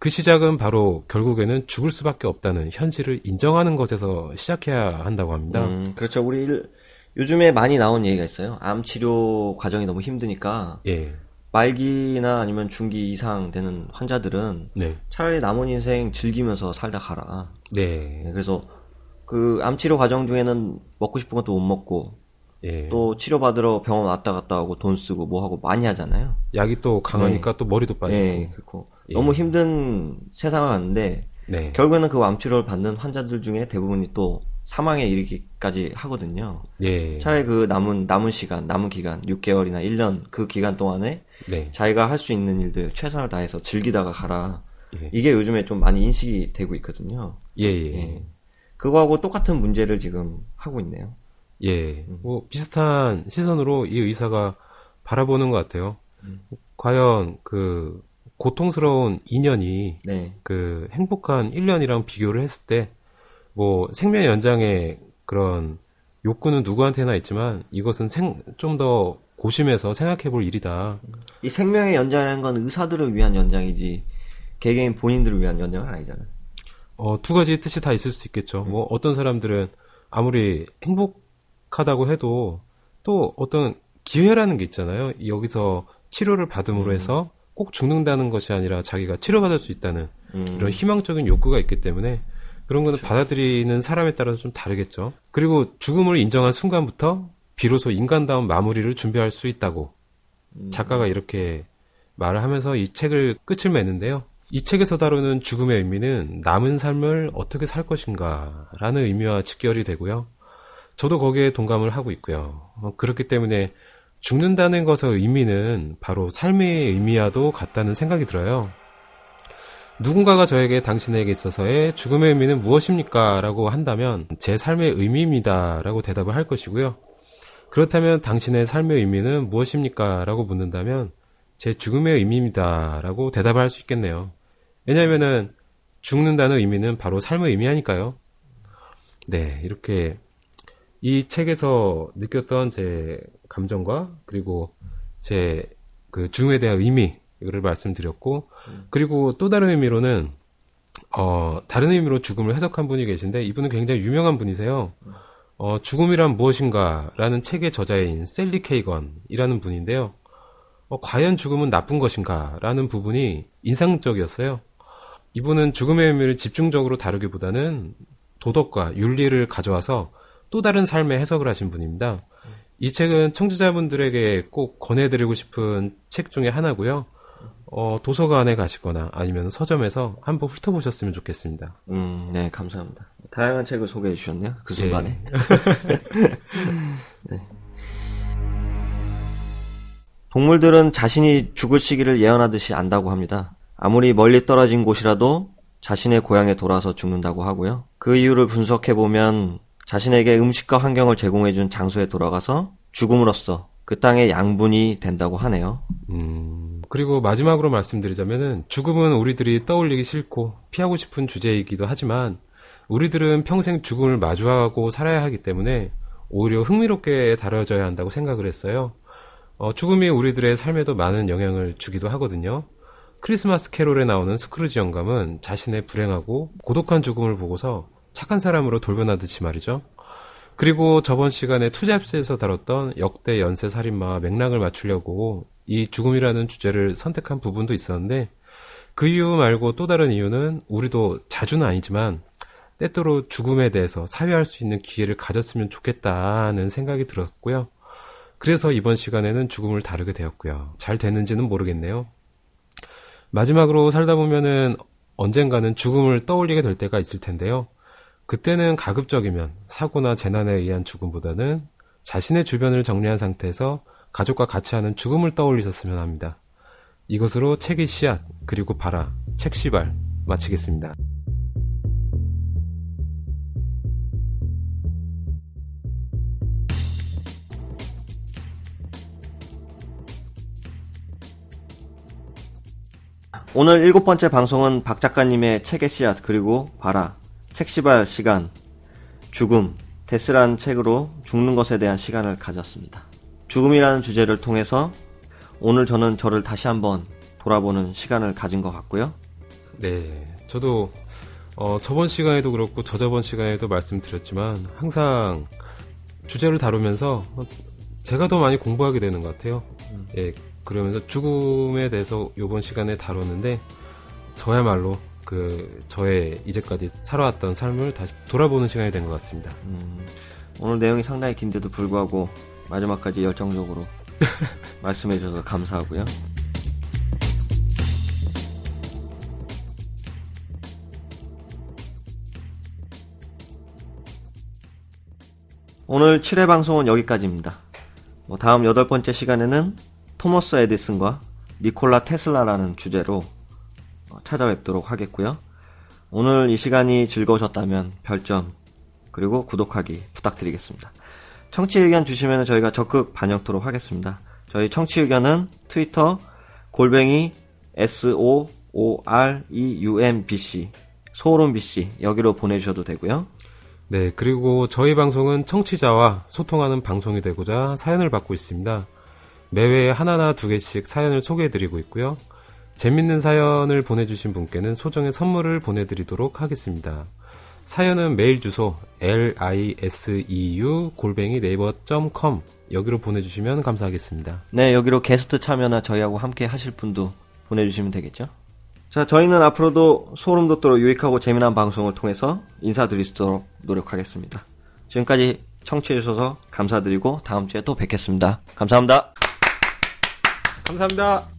그 시작은 바로 결국에는 죽을 수밖에 없다는 현실을 인정하는 것에서 시작해야 한다고 합니다. 음, 그렇죠. 우리 일- 요즘에 많이 나온 얘기가 있어요. 암 치료 과정이 너무 힘드니까 예. 말기나 아니면 중기 이상 되는 환자들은 네. 차라리 남은 인생 즐기면서 살다 가라. 네. 네, 그래서 그 암 치료 과정 중에는 먹고 싶은 것도 못 먹고 예. 또 치료 받으러 병원 왔다 갔다 하고 돈 쓰고 뭐 하고 많이 하잖아요. 약이 또 강하니까 또 머리도 빠지고. 네, 그렇고 예. 너무 힘든 세상을 왔는데 네. 결국에는 그 암 치료를 받는 환자들 중에 대부분이 또 사망에 이르기까지 하거든요. 예. 차라리 그 남은 남은 시간, 남은 기간 6개월이나 1년 그 기간 동안에 네. 자기가 할 수 있는 일들 최선을 다해서 즐기다가 가라. 예. 이게 요즘에 좀 많이 인식이 되고 있거든요. 예, 예. 예. 그거하고 똑같은 문제를 지금 하고 있네요. 예. 뭐 비슷한 시선으로 이 의사가 바라보는 것 같아요. 과연 그 고통스러운 2년이 네. 그 행복한 1년이랑 비교를 했을 때 뭐 생명 연장의 그런 욕구는 누구한테나 있지만 이것은 좀 더 고심해서 생각해 볼 일이다. 이 생명의 연장이라는 건 의사들을 위한 연장이지 개개인 본인들을 위한 연장은 아니잖아요. 어, 두 가지 뜻이 다 있을 수 있겠죠. 뭐 어떤 사람들은 아무리 행복하다고 해도 또 어떤 기회라는 게 있잖아요. 여기서 치료를 받음으로 해서 꼭 죽는다는 것이 아니라 자기가 치료받을 수 있다는 음. 이런 희망적인 욕구가 있기 때문에 그런 거는 받아들이는 사람에 따라서 좀 다르겠죠. 그리고 죽음을 인정한 순간부터 비로소 인간다운 마무리를 준비할 수 있다고 작가가 이렇게 말을 하면서 이 책을 끝을 맺는데요. 이 책에서 다루는 죽음의 의미는 남은 삶을 어떻게 살 것인가 라는 의미와 직결이 되고요. 저도 거기에 동감을 하고 있고요. 어, 그렇기 때문에 죽는다는 것의 의미는 바로 삶의 의미와도 같다는 생각이 들어요. 누군가가 저에게 당신에게 있어서의 죽음의 의미는 무엇입니까? 라고 한다면 제 삶의 의미입니다. 라고 대답을 할 것이고요. 그렇다면 당신의 삶의 의미는 무엇입니까? 라고 묻는다면 제 죽음의 의미입니다. 라고 대답을 할 수 있겠네요. 왜냐면은 죽는다는 의미는 바로 삶의 의미하니까요. 네, 이렇게 이 책에서 느꼈던 제 감정과 그리고 제 그 죽음에 대한 의미 이거를 말씀드렸고 그리고 또 다른 의미로는 어 다른 의미로 죽음을 해석한 분이 계신데 이분은 굉장히 유명한 분이세요. 어 죽음이란 무엇인가라는 책의 저자인 셀리 케이건이라는 분인데요. 어, 과연 죽음은 나쁜 것인가라는 부분이 인상적이었어요. 이분은 죽음의 의미를 집중적으로 다루기보다는 도덕과 윤리를 가져와서 또 다른 삶의 해석을 하신 분입니다. 이 책은 청취자분들에게 꼭 권해드리고 싶은 책 중에 하나고요. 어, 도서관에 가시거나 아니면 서점에서 한번 훑어보셨으면 좋겠습니다. 음, 네, 감사합니다. 다양한 책을 소개해 주셨네요. 그 순간에. 네. 동물들은 자신이 죽을 시기를 예언하듯이 안다고 합니다. 아무리 멀리 떨어진 곳이라도 자신의 고향에 돌아서 죽는다고 하고요. 그 이유를 분석해 보면 자신에게 음식과 환경을 제공해 준 장소에 돌아가서 죽음으로써 그 땅의 양분이 된다고 하네요. 음, 그리고 마지막으로 말씀드리자면은 죽음은 우리들이 떠올리기 싫고 피하고 싶은 주제이기도 하지만 우리들은 평생 죽음을 마주하고 살아야 하기 때문에 오히려 흥미롭게 다뤄져야 한다고 생각을 했어요. 어, 죽음이 우리들의 삶에도 많은 영향을 주기도 하거든요. 크리스마스 캐롤에 나오는 스크루지 영감은 자신의 불행하고 고독한 죽음을 보고서 착한 사람으로 돌변하듯이 말이죠. 그리고 저번 시간에 투잡스에서 다뤘던 역대 연쇄 살인마와 맥락을 맞추려고 이 죽음이라는 주제를 선택한 부분도 있었는데 그 이유 말고 또 다른 이유는 우리도 자주는 아니지만 때때로 죽음에 대해서 사회할 수 있는 기회를 가졌으면 좋겠다는 생각이 들었고요. 그래서 이번 시간에는 죽음을 다루게 되었고요. 잘 됐는지는 모르겠네요. 마지막으로 살다 보면은 언젠가는 죽음을 떠올리게 될 때가 있을 텐데요. 그때는 가급적이면 사고나 재난에 의한 죽음보다는 자신의 주변을 정리한 상태에서 가족과 같이 하는 죽음을 떠올리셨으면 합니다. 이것으로 책의 씨앗, 그리고 바라, 책 시발 마치겠습니다. 오늘 일곱 번째 방송은 박 작가님의 책의 씨앗 그리고 바라 책시발 시간 죽음 데스라는 책으로 죽는 것에 대한 시간을 가졌습니다. 죽음이라는 주제를 통해서 오늘 저는 저를 다시 한번 돌아보는 시간을 가진 것 같고요. 네, 저도 어, 저번 시간에도 그렇고 저저번 시간에도 말씀드렸지만 항상 주제를 다루면서 제가 더 많이 공부하게 되는 것 같아요. 음. 예, 그러면서 죽음에 대해서 이번 시간에 다뤘는데 저야말로 그 저의 이제까지 살아왔던 삶을 다시 돌아보는 시간이 된 것 같습니다. 음, 오늘 내용이 상당히 긴데도 불구하고 마지막까지 열정적으로 말씀해 주셔서 감사하고요. 오늘 7회 방송은 여기까지입니다. 뭐 다음 여덟 번째 시간에는 토머스 에디슨과 니콜라 테슬라라는 주제로 어, 찾아뵙도록 하겠고요. 오늘 이 시간이 즐거우셨다면 별점 그리고 구독하기 부탁드리겠습니다. 청취 의견 주시면 저희가 적극 반영토록 하겠습니다. 저희 청취 의견은 트위터 골뱅이 s o o r e u m b c 소름 bc 여기로 보내주셔도 되고요. 네, 그리고 저희 방송은 청취자와 소통하는 방송이 되고자 사연을 받고 있습니다. 매회 하나나 두 개씩 사연을 소개해드리고 있고요. 재밌는 사연을 보내주신 분께는 소정의 선물을 보내드리도록 하겠습니다. 사연은 메일 주소 liseu 골뱅이 네이버.com 여기로 보내주시면 감사하겠습니다. 네, 여기로 게스트 참여나 저희하고 함께 하실 분도 보내주시면 되겠죠. 자, 저희는 앞으로도 소름 돋도록 유익하고 재미난 방송을 통해서 있도록 노력하겠습니다. 지금까지 청취해주셔서 감사드리고 다음 주에 또 뵙겠습니다. 감사합니다. 감사합니다.